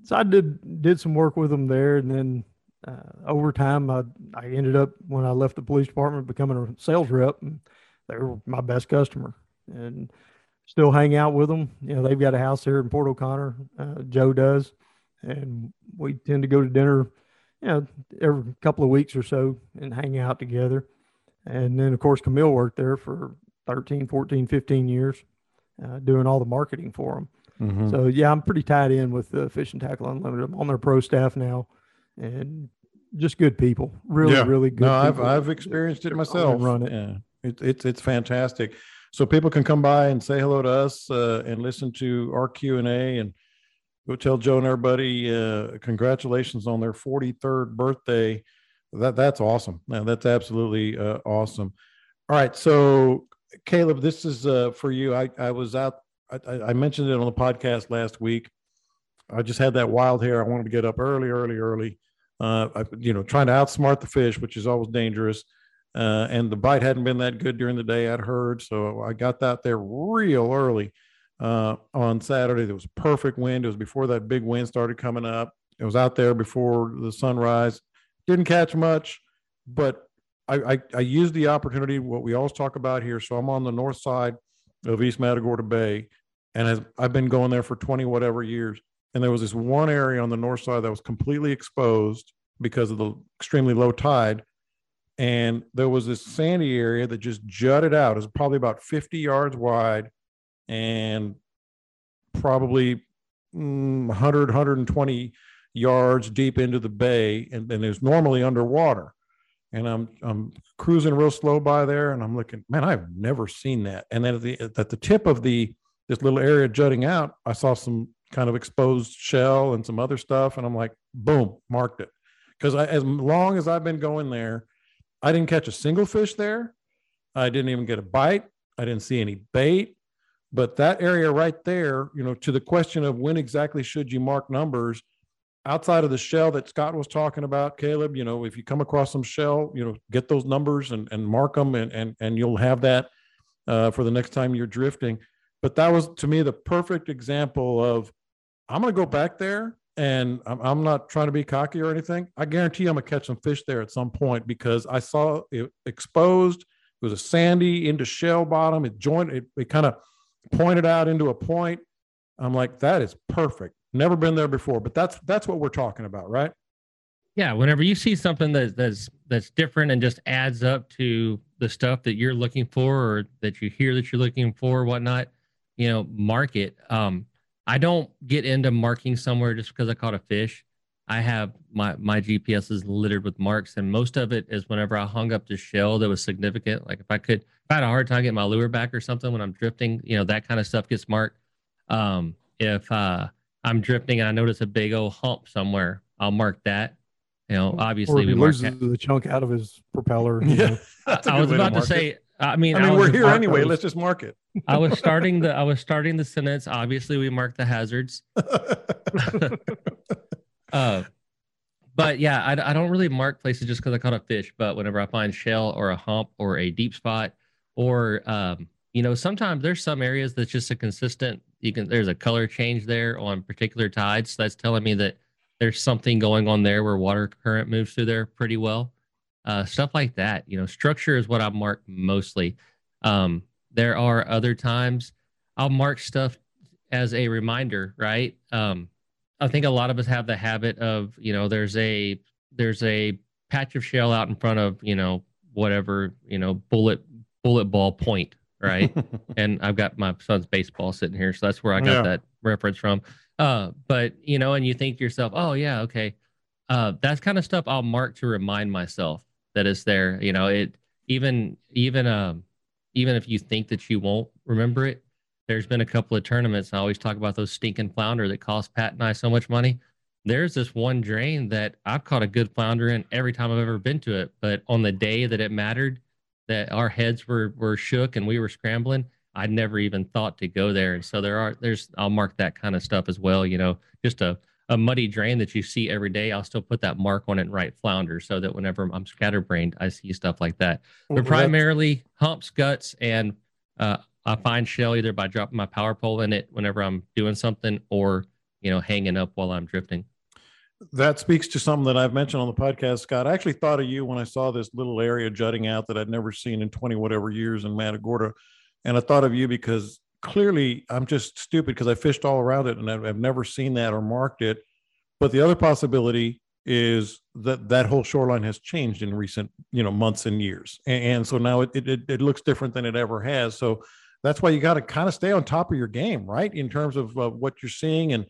so I did did some work with them there, and then uh, over time, I I ended up when I left the police department becoming a sales rep, and they were my best customer, and still hang out with them. You know, they've got a house here in Port O'Connor. Uh, Joe does, and we tend to go to dinner, you know, every couple of weeks or so and hang out together. And then, of course, Camille worked there for 13, 14, 15 years, uh, doing all the marketing for them. Mhm. So, yeah, I'm pretty tied in with uh, Fishing Tackle Unlimited. I'm on their pro staff now and just good people. Really, Yeah. really good no, I've. I've experienced it myself. Run it. Yeah, it, it's it's fantastic. So people can come by and say hello to us uh, and listen to our Q and A and go tell Joe and everybody uh, congratulations on their 43rd birthday. That that's awesome. Man, that's absolutely uh, awesome. All right, so Caleb, this is uh, for you. I I was out. I, I I mentioned it on the podcast last week. I just had that wild hair. I wanted to get up early, early, early. Uh, I, you know, trying to outsmart the fish, which is always dangerous. Uh, and the bite hadn't been that good during the day, I'd heard. So I got out there real early uh, on Saturday. There was perfect wind. It was before that big wind started coming up. It was out there before the sunrise. Didn't catch much, but I, I, I used the opportunity, what we always talk about here. So I'm on the north side of East Matagorda Bay, and as I've been going there for 20 whatever years. And there was this one area on the north side that was completely exposed because of the extremely low tide. And there was this sandy area that just jutted out. It was probably about 50 yards wide and probably mm, 100, 120 yards deep into the bay. And, and it was normally underwater. And I'm I'm cruising real slow by there, and I'm looking, man, I've never seen that. And then at the at the tip of the this little area jutting out, I saw some kind of exposed shell and some other stuff, and I'm like, boom, marked it. Because as long as I've been going there, I didn't catch a single fish there. I didn't even get a bite. I didn't see any bait. But that area right there, you know, to the question of when exactly should you mark numbers, outside of the shell that Scott was talking about, Caleb, you know, if you come across some shell, you know, get those numbers and, and mark them and, and, and you'll have that uh, for the next time you're drifting. But that was to me the perfect example of I'm going to go back there and I'm, not trying to be cocky or anything. I guarantee I'm to catch some fish there at some point because I saw it exposed. It was a sandy into shell bottom. It joined, it, it kind of pointed out into a point. I'm like, that is perfect. Never been there before, but that's that's what we're talking about, right? Yeah, whenever you see something that, that's that's different and just adds up to the stuff that you're looking for or that you hear that you're looking for, or whatnot, you know, mark it. Um, I don't get into marking somewhere just because I caught a fish. I have my my GPS is littered with marks, and most of it is whenever I hung up the shell that was significant. Like if I could, if I had a hard time getting my lure back or something when I'm drifting, you know that kind of stuff gets marked. Um, if uh, I'm drifting and I notice a big old hump somewhere, I'll mark that. You know, obviously or we he mark. loses the chunk out of his propeller. you Yeah, know. I, That's a I good was about to mark it. I mean, I mean, was we're here I- I anyway. was- Let's just mark it. I was starting the I was starting the sentence. Obviously, we mark the hazards. Uh, but yeah, I, I don't really mark places just because I caught a fish. But whenever I find shell or a hump or a deep spot, or um, you know, sometimes there's some areas that's just a consistent. You can there's a color change there on particular tides. So that's telling me that there's something going on there where water current moves through there pretty well. Uh, stuff like that. You know, structure is what I mark mostly. Um, there are other times I'll mark stuff as a reminder, right? Um, I think a lot of us have the habit of, you know, there's a there's a patch of shell out in front of, you know, whatever, you know, bullet bullet ball point, right? and I've got my son's baseball sitting here, so that's where I got Yeah. that reference from. Uh, but you know, and you think to yourself, oh yeah, okay, uh, that's kind of stuff I'll mark to remind myself that it's there. You know, it even even um even if you think that you won't remember it, there's been a couple of tournaments. I always talk about those stinking flounder that cost Pat and I so much money. There's this one drain that I've caught a good flounder in every time I've ever been to it. But on the day that it mattered, that our heads were were shook and we were scrambling, I never even thought to go there. And so there are there's I'll mark that kind of stuff as well. You know, just a a muddy drain that you see every day, I'll still put that mark on it and write flounder so that whenever I'm scatterbrained, I see stuff like that. Well, But that's- primarily humps, guts, and uh, I find shell either by dropping my power pole in it whenever I'm doing something or, you know, hanging up while I'm drifting. that speaks to something that I've mentioned on the podcast, Scott. I actually thought of you when I saw this little area jutting out that I'd never seen in 20 whatever years in Matagorda. And I thought of you because clearly I'm just stupid because I fished all around it and I've, never seen that or marked it. But the other possibility is that that whole shoreline has changed in recent, you know, months and years. And, and so now it, it, it looks different than it ever has. So that's why you got to kind of stay on top of your game, right? In terms of uh, what you're seeing and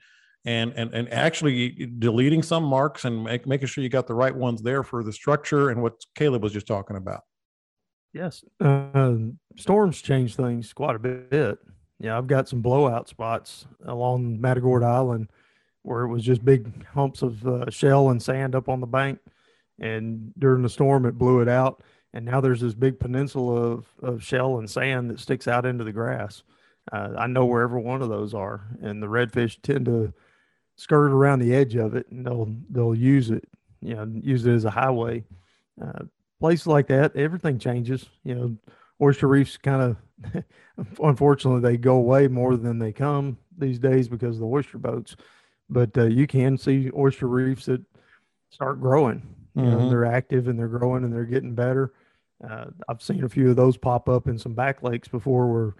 and and and actually deleting some marks and make, making sure you got the right ones there for the structure and what Caleb was just talking about. Yes. Uh, storms change things quite a bit. Yeah, I've got some blowout spots along Matagorda Island where it was just big humps of uh, shell and sand up on the bank. And during the storm, it blew it out. And now there's this big peninsula of, of shell and sand that sticks out into the grass. Uh, I know where every one of those are. And the redfish tend to skirt around the edge of it and they'll, they'll use it, you know, use it as a highway. Uh, places like that, everything changes. You know, oyster reefs kind of, unfortunately, they go away more than they come these days because of the oyster boats. But uh, you can see oyster reefs that start growing. You know, they're active and they're growing and they're getting better. Uh, I've seen a few of those pop up in some back lakes before where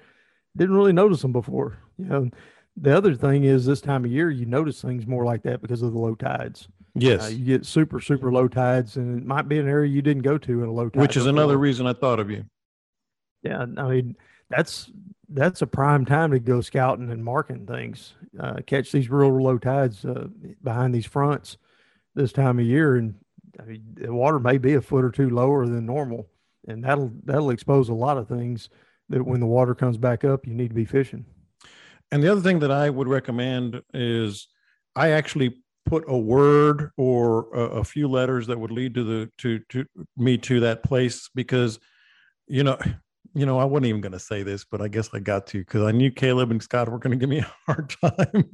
didn't really notice them before. You know, the other thing is this time of year you notice things more like that because of the low tides. Yes, Uh, you get super super low tides, and it might be an area you didn't go to in a low tide. which is another reason I thought of you. Yeah, I mean that's that's a prime time to go scouting and marking things. Uh, catch these real low tides uh, behind these fronts this time of year, and I mean, the water may be a foot or two lower than normal, and that'll that'll expose a lot of things that when the water comes back up, you need to be fishing. And the other thing that I would recommend is I actually put a word or a, a few letters that would lead to the to to me to that place because you know you know I wasn't even going to say this but I guess I got to because I knew Caleb and Scott were going to give me a hard time.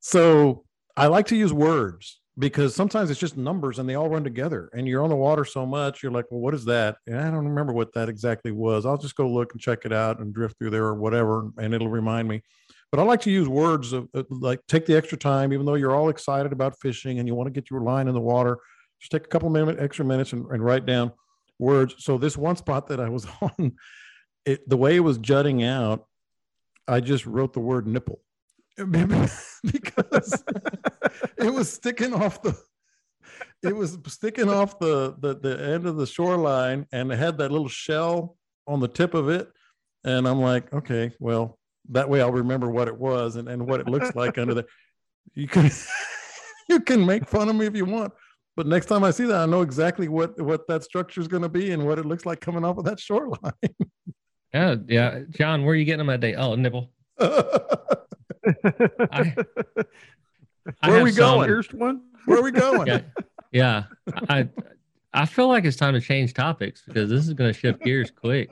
so I like to use words because sometimes it's just numbers and they all run together and you're on the water so much you're like well what is that? And i don't remember what that exactly was. I'll just go look and check it out and drift through there or whatever and it'll remind me. But i like to use words of, of, like take the extra time even though you're all excited about fishing and you want to get your line in the water just take a couple minutes extra minutes and, and write down words. So this one spot that i was on it the way it was jutting out i just wrote the word nipple. Because it was sticking off the it was sticking off the, the the end of the shoreline and it had that little shell on the tip of it. And i'm like okay well That way I'll remember what it was and, and what it looks like under there. You can you can make fun of me if you want, but next time I see that, I know exactly what what that structure is going to be and what it looks like coming off of that shoreline. Yeah, yeah. John, where are you getting them that day? Oh, nibble. I, I Where are we going? Here's one. Where are we going? Yeah, yeah. I I feel like it's time to change topics because this is going to shift gears quick.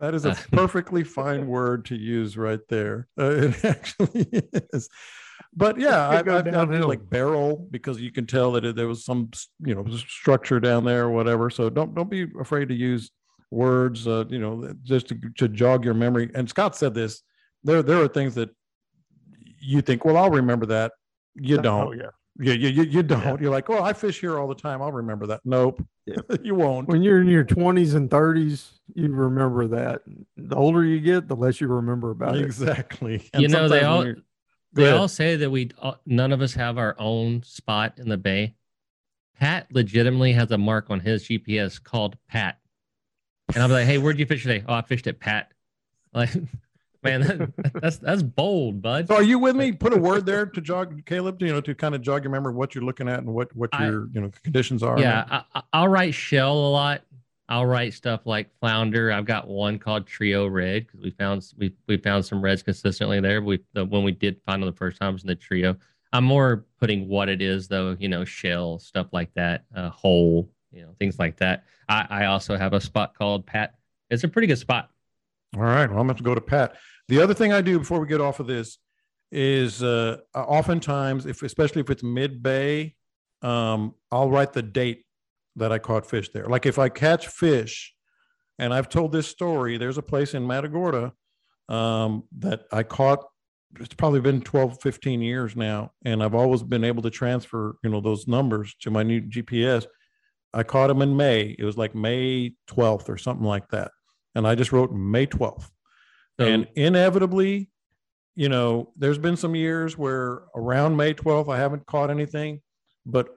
That is a Uh, perfectly fine word to use right there. Uh, it actually is. But yeah, I, Could go I, I do downhill. like barrel because you can tell that it, there was some you know structure down there or whatever. So don't don't be afraid to use words. Uh, you know, just to, to jog your memory. And Scott said this. There there are things that you think, well, I'll remember that. You don't. Oh yeah. Yeah, you, you, you don't. You're like, oh, I fish here all the time. I'll remember that. Nope, Yeah. you won't. When you're in your 20s and 30s, you remember that. The older you get, the less you remember about it. Exactly. You know, they all- you're- Go They ahead. all say that we uh, none of us have our own spot in the bay. Pat legitimately has a mark on his GPS called Pat, and I'm like, "Hey, where'd you fish today? Oh, I fished at Pat." Like, man, that, that's that's bold, bud. So are you with me? Put a word there to jog Caleb, you know, to kind of jog your memory what you're looking at and what what I- your you know conditions are. Yeah, I, I- I'll write shell a lot. I'll write stuff like flounder. I've got one called trio red because we found we we found some reds consistently there. We the when we did find them the first time was in the trio. I'm more putting what it is though, you know, shell stuff like that, uh, hole, you know, things like that. I, I also have a spot called Pat. It's a pretty good spot. All right. Well, I'm going to go to Pat. The other thing I do before we get off of this is uh, oftentimes, if especially if it's mid bay, um, I'll write the date that I caught fish there. Like if I catch fish, and I've told this story, there's a place in Matagorda um, that I caught. It's probably been 12, 15 years now, and I've always been able to transfer, you know, those numbers to my new GPS. I caught them in May. It was like May 12th or something like that and I just wrote May 12th. So and inevitably, you know, there's been some years where around May 12th, I haven't caught anything, but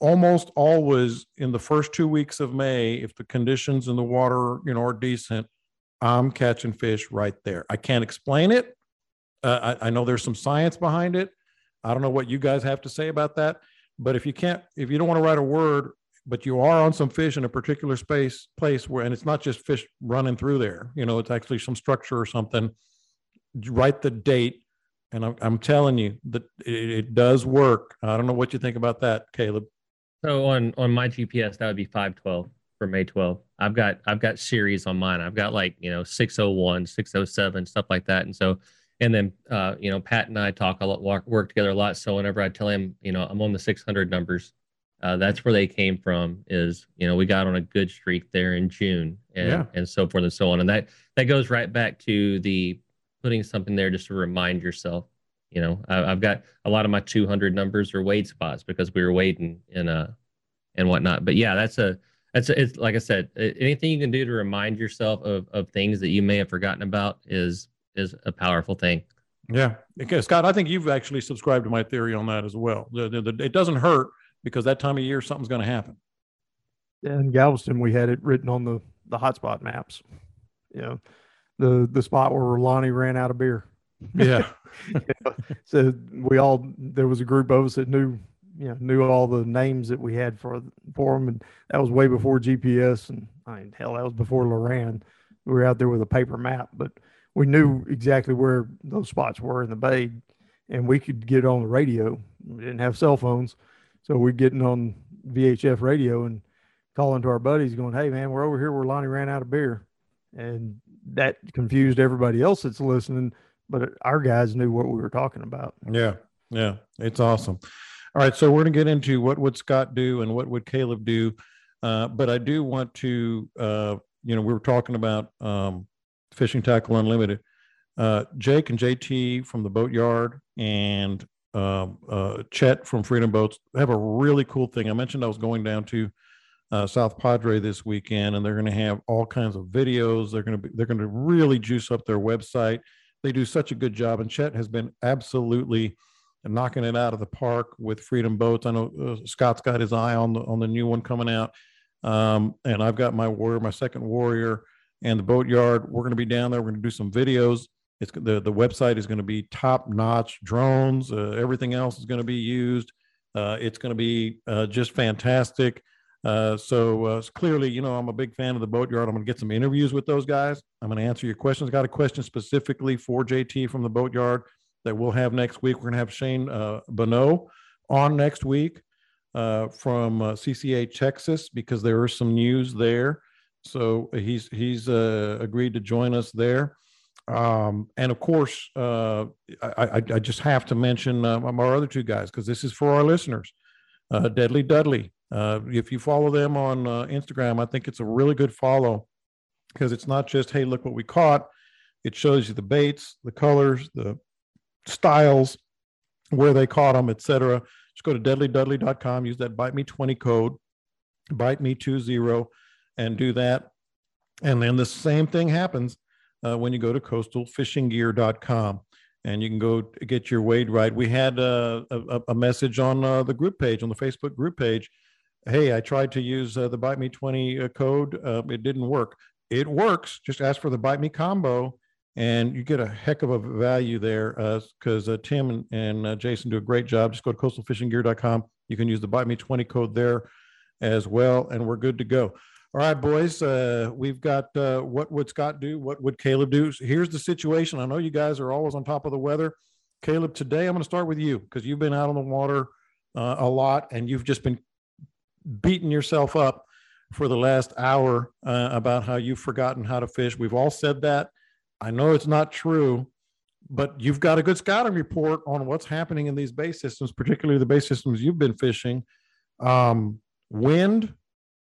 almost always in the first two weeks of May, if the conditions in the water, you know, are decent, I'm catching fish right there. I can't explain it. Uh, I, I know there's some science behind it. I don't know what you guys have to say about that. But if you can't, if you don't want to write a word, but you are on some fish in a particular space place where, and it's not just fish running through there, you know, it's actually some structure or something. Write the date, and I'm, telling you that it does work. I don't know what you think about that, Caleb. So on on my GPS, that would be 512 for May 12. I've got I've got series on mine. I've got like you know 601, 607, stuff like that. And so and then uh, you know Pat and I talk a lot, work, work together a lot. So whenever I tell him you know I'm on the 600 numbers, uh, that's where they came from. Is you know we got on a good streak there in June and Yeah. and so forth and so on. And that that goes right back to the putting something there just to remind yourself. You know, I, I've got a lot of my 200 numbers are wade spots because we were wading in a uh, and whatnot. But yeah, that's a that's a, it's like I said, anything you can do to remind yourself of of things that you may have forgotten about is is a powerful thing. Yeah, okay, Scott. I think you've actually subscribed to my theory on that as well. The, the, the- it doesn't hurt because that time of year something's going to happen. in Galveston, we had it written on the the hotspot maps. You know, the the spot where Lonnie ran out of beer. Yeah, So we all there was a group of us that knew you know knew all the names that we had for for them, and that was way before GPS. And I mean, hell, that was before Loran. We were out there with a paper map, but we knew exactly where those spots were in the bay, and we could get on the radio. We didn't have cell phones, so we're getting on VHF radio and calling to our buddies, going, "Hey, man, we're over here where Lonnie ran out of beer," and that confused everybody else that's listening. But our guys knew what we were talking about. yeah, yeah. It's awesome. All right, so we're going to get into what would Scott do and what would Caleb do. Uh, but I do want to, uh, you know, we were talking about um, fishing tackle unlimited. Uh, Jake and JT from the boatyard and um, uh, Chet from Freedom Boats have a really cool thing. I mentioned I was going down to uh, South Padre this weekend, and they're going to have all kinds of videos. They're going to be they're going to really juice up their website. They do such a good job, and Chet has been absolutely knocking it out of the park with Freedom Boats. I know uh, Scott's got his eye on the on the new one coming out, um, and I've got my warrior, my second warrior, and the boatyard. We're going to be down there. We're going to do some videos. It's the the website is going to be top notch drones. Uh, everything else is going to be used. Uh, it's going to be uh, just fantastic. Uh, so uh, clearly, you know, I'm a big fan of the Boatyard. I'm going to get some interviews with those guys. I'm going to answer your questions. Got a question specifically for JT from the Boatyard that we'll have next week. We're going to have Shane uh, Bonnot on next week uh, from uh, CCA Texas because there is some news there. So he's he's uh, agreed to join us there. Um, and of course, uh, I, I, just have to mention our other two guys because this is for our listeners. Uh, Deadly Dudley. Uh, if you follow them on uh, Instagram, I think it's a really good follow because it's not just hey look what we caught. It shows you the baits, the colors, the styles, where they caught them, etc. Just go to deadlydudley.com, use that bite me 20 code, bite me 20, and do that. And then the same thing happens uh, when you go to coastalfishinggear.com and you can go get your wade right. We had uh, a, a, message on uh, the group page, on the Facebook group page. Hey, I tried to use uh, the Bite Me 20 uh, code. Uh, it didn't work. It works. Just ask for the Bite Me combo and you get a heck of a value there because Tim and, and Jason do a great job. Just go to coastalfishinggear.com. You can use the Bite Me 20 code there as well, and we're good to go. All right, boys. Uh, we've got uh, what would Scott do? What would Caleb do? Here's the situation. I know you guys are always on top of the weather. Caleb, today I'm going to start with you because you've been out on the water uh, a lot and you've just been beating yourself up for the last hour uh, about how you've forgotten how to fish. We've all said that. I know it's not true, but you've got a good scouting report on what's happening in these bay systems, particularly the bay systems you've been fishing. Um, wind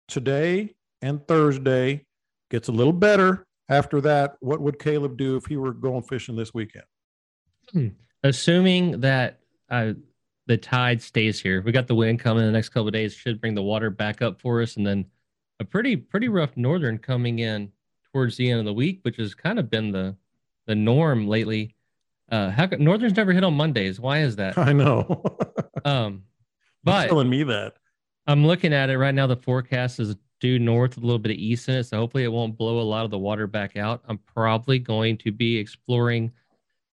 today and Thursday. Gets a little better after that. What would Caleb do if he were going fishing this weekend? Hmm. Assuming that uh, the tide stays here, we got the wind coming in the next couple days, should bring the water back up for us, and then a pretty pretty rough norther coming in towards the end of the week, which has kind of been the the norm lately. Uh, how norther's never hit on Mondays? Why is that? I know. um, but You're telling me that I'm looking at it right now. The forecast is due north with a little bit of east in it. So hopefully it won't blow a lot of the water back out. I'm probably going to be exploring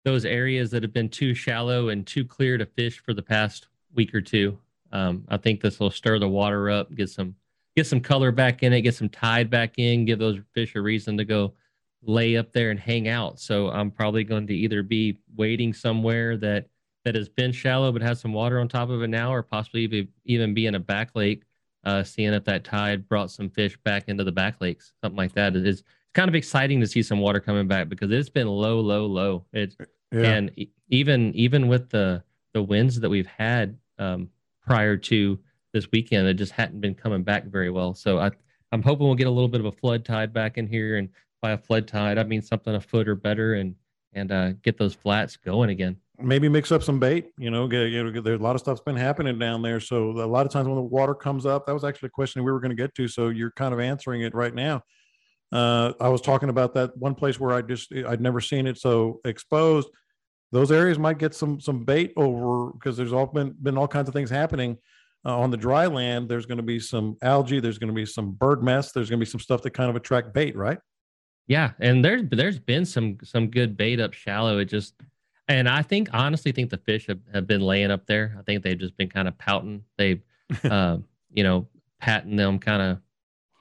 those areas that have been too shallow and too clear to fish for the past week or two. Um, I think this will stir the water up, get some get some color back in it, get some tide back in, give those fish a reason to go lay up there and hang out. So I'm probably going to either be wading somewhere that that has been shallow but has some water on top of it now, or possibly even be in a back lake uh, seeing if that tide brought some fish back into the back lakes, something like that. It is kind of exciting to see some water coming back because it's been low, low, low. It's yeah. and even even with the the winds that we've had um, prior to this weekend, it just hadn't been coming back very well. So I I'm hoping we'll get a little bit of a flood tide back in here, and by a flood tide, I mean something a foot or better, and and uh, get those flats going again maybe mix up some bait. You know, get, you know, there's a lot of stuff's been happening down there. So a lot of times when the water comes up, that was actually a question we were going to get to. So you're kind of answering it right now. Uh, I was talking about that one place where I just I'd never seen it so exposed. Those areas might get some some bait over because there's all been been all kinds of things happening uh, on the dry land. There's going to be some algae. There's going to be some bird mess. There's going to be some stuff that kind of attract bait, right? Yeah, and there's there's been some some good bait up shallow. It just and I think, honestly, think the fish have, have been laying up there. I think they've just been kind of pouting. They, uh, you know, patting them kind of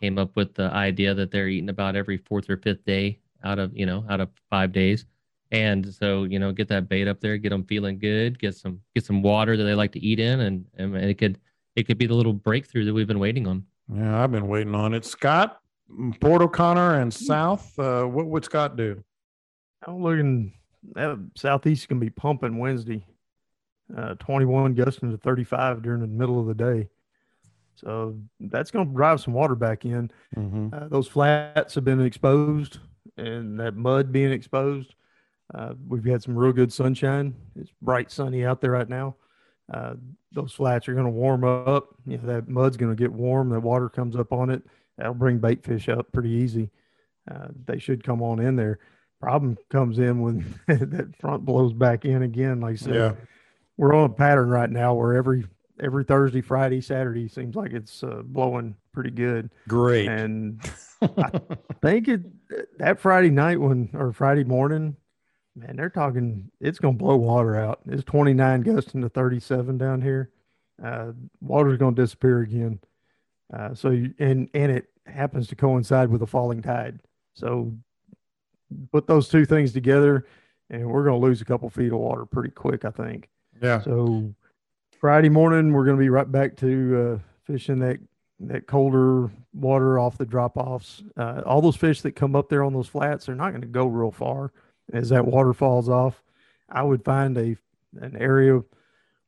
came up with the idea that they're eating about every fourth or fifth day out of, you know, out of five days. And so, you know, get that bait up there, get them feeling good, get some, get some water that they like to eat in. And, and it could, it could be the little breakthrough that we've been waiting on. Yeah. I've been waiting on it. Scott, Port O'Connor and South, uh, what would Scott do? I'm looking that southeast can be pumping Wednesday. Uh, 21 gusting to 35 during the middle of the day. So that's going to drive some water back in. Mm-hmm. Uh, those flats have been exposed and that mud being exposed. Uh, we've had some real good sunshine. It's bright sunny out there right now. Uh, those flats are going to warm up. You know, that mud's going to get warm. That water comes up on it. That'll bring bait fish up pretty easy. Uh, they should come on in there problem comes in when that front blows back in again. Like I said, yeah. we're on a pattern right now where every every Thursday, Friday, Saturday seems like it's uh, blowing pretty good. Great. And I think it that Friday night when or Friday morning Man, they're talking. It's going to blow water out. It's 29 gusting to 37 down here. Uh, water's going to disappear again. Uh, so you, and and it happens to coincide with a falling tide. So put those two things together, and we're going to lose a couple feet of water pretty quick, I think. Yeah. So Friday morning, we're going to be right back to uh, fishing that that colder water off the drop offs. Uh, all those fish that come up there on those flats, they're not going to go real far as that water falls off. I would find a an area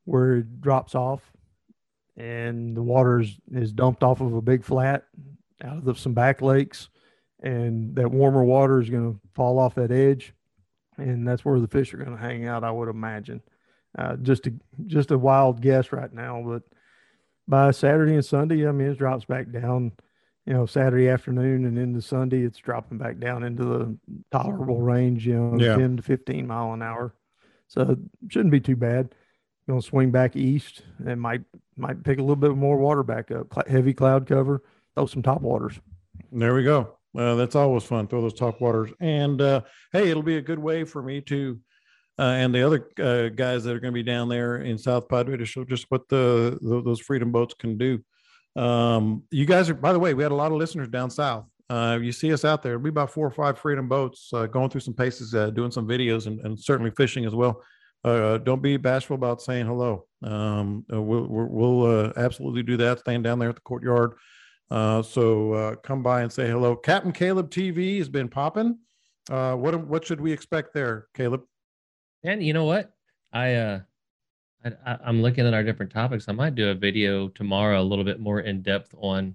where it drops off and the water is, is dumped off of a big flat out of some back lakes and that warmer water is going to fall off that edge and that's where the fish are going to hang out i would imagine uh, just a just a wild guess right now but by saturday and sunday i mean it drops back down you know saturday afternoon and into sunday it's dropping back down into the tolerable range you know Yeah. 10 to 15 mile an hour so it shouldn't be too bad going to swing back east and might might pick a little bit more water back up Cl- heavy cloud cover throw some top waters There we go. Uh, that's always fun. Throw those top waters. And uh, hey, it'll be a good way for me to, uh, and the other uh, guys that are going to be down there in South Padre to show just what the, the those freedom boats can do. Um, you guys are, by the way, we had a lot of listeners down south. Uh, you see us out there. It'll be about four or five freedom boats uh, going through some paces, uh, doing some videos, and, and certainly fishing as well. Uh, don't be bashful about saying hello. Um, we'll we'll, absolutely do that. Staying down there at the courtyard. So come by and say hello. Captain Caleb TV has been popping. What what should we expect there, Caleb? And you know what? I uh I, I- I'm looking at our different topics. I might do a video tomorrow, a little bit more in depth on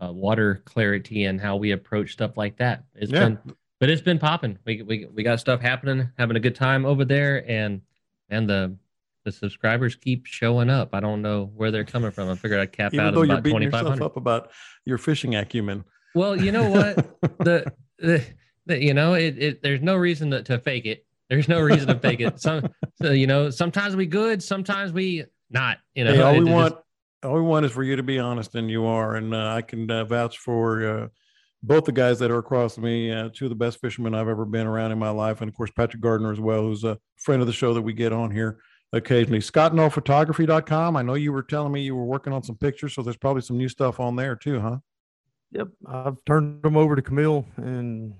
uh, water clarity and how we approach stuff like that. It's Yeah. been, but it's been popping. We we we got stuff happening, having a good time over there, and and the the subscribers keep showing up. I don't know where they're coming from. I figured I'd cap Even out though you're about beating yourself up about your fishing acumen. Well, you know what? the, the, the you know it, it there's no reason to, to fake it there's no reason to fake it some so, you know sometimes we good sometimes we not you know Hey, all it we just- want, all we want is for you to be honest, and you are. And uh, I can uh, vouch for uh, both the guys that are across me, uh, two of the best fishermen I've ever been around in my life, and of course Patrick Gardner as well, who's a friend of the show that we get on here occasionally. ScottNullphotography.com. I know you were telling me you were working on some pictures, so there's probably some new stuff on there too, huh? yep i've turned them over to camille and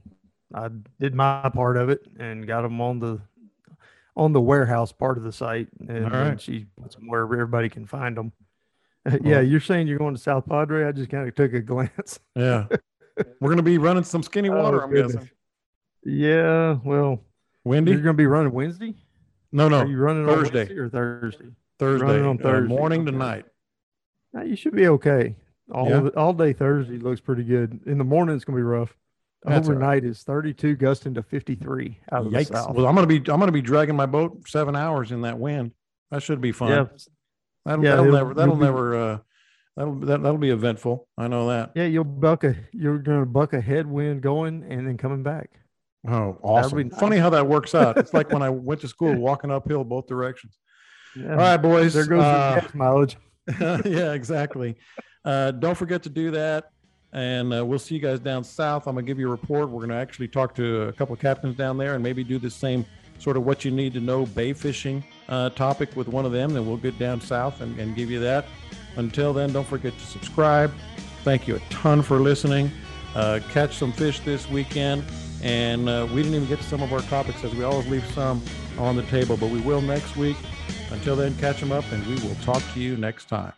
i did my part of it and got them on the on the warehouse part of the site and, right. and she puts them where everybody can find them yeah you're saying you're going to south padre i just kind of took a glance Yeah. we're going to be running some skinny water, Oh, I'm goodness. guessing. yeah well Windy? you're going to be running wednesday No, Are no. you running Thursday. or Thursday? Thursday, on uh, Thursday, morning to night. Now, you should be okay. All Yeah? all day Thursday looks pretty good. In the morning, it's gonna be rough. That's all right. Overnight is 32 gusting to 53 out of the south. Well, I'm gonna be I'm gonna be dragging my boat seven hours in that wind. That should be fun. yeah, That'll, Yeah, that'll never that'll you'll be- never uh that'll that, that'll be eventful. I know that. yeah, you'll buck a you're gonna buck a headwind going and then coming back. Oh, awesome! be Funny how that works out. It's like when I went to school, walking uphill both directions. Yeah. All right, boys. there goes uh, the gas mileage. yeah, exactly. Uh, don't forget to do that. And uh, we'll see you guys down south. I'm to give you a report. We're to actually talk to a couple of captains down there and maybe do the same sort of what you need to know bay fishing uh, topic with one of them. Then we'll get down south and, and give you that. Until then, don't forget to subscribe. Thank you a ton for listening. Uh, catch some fish this weekend. And uh, we didn't even get to some of our topics as we always leave some on the table, but we will next week. Until then, catch them up and we will talk to you next time.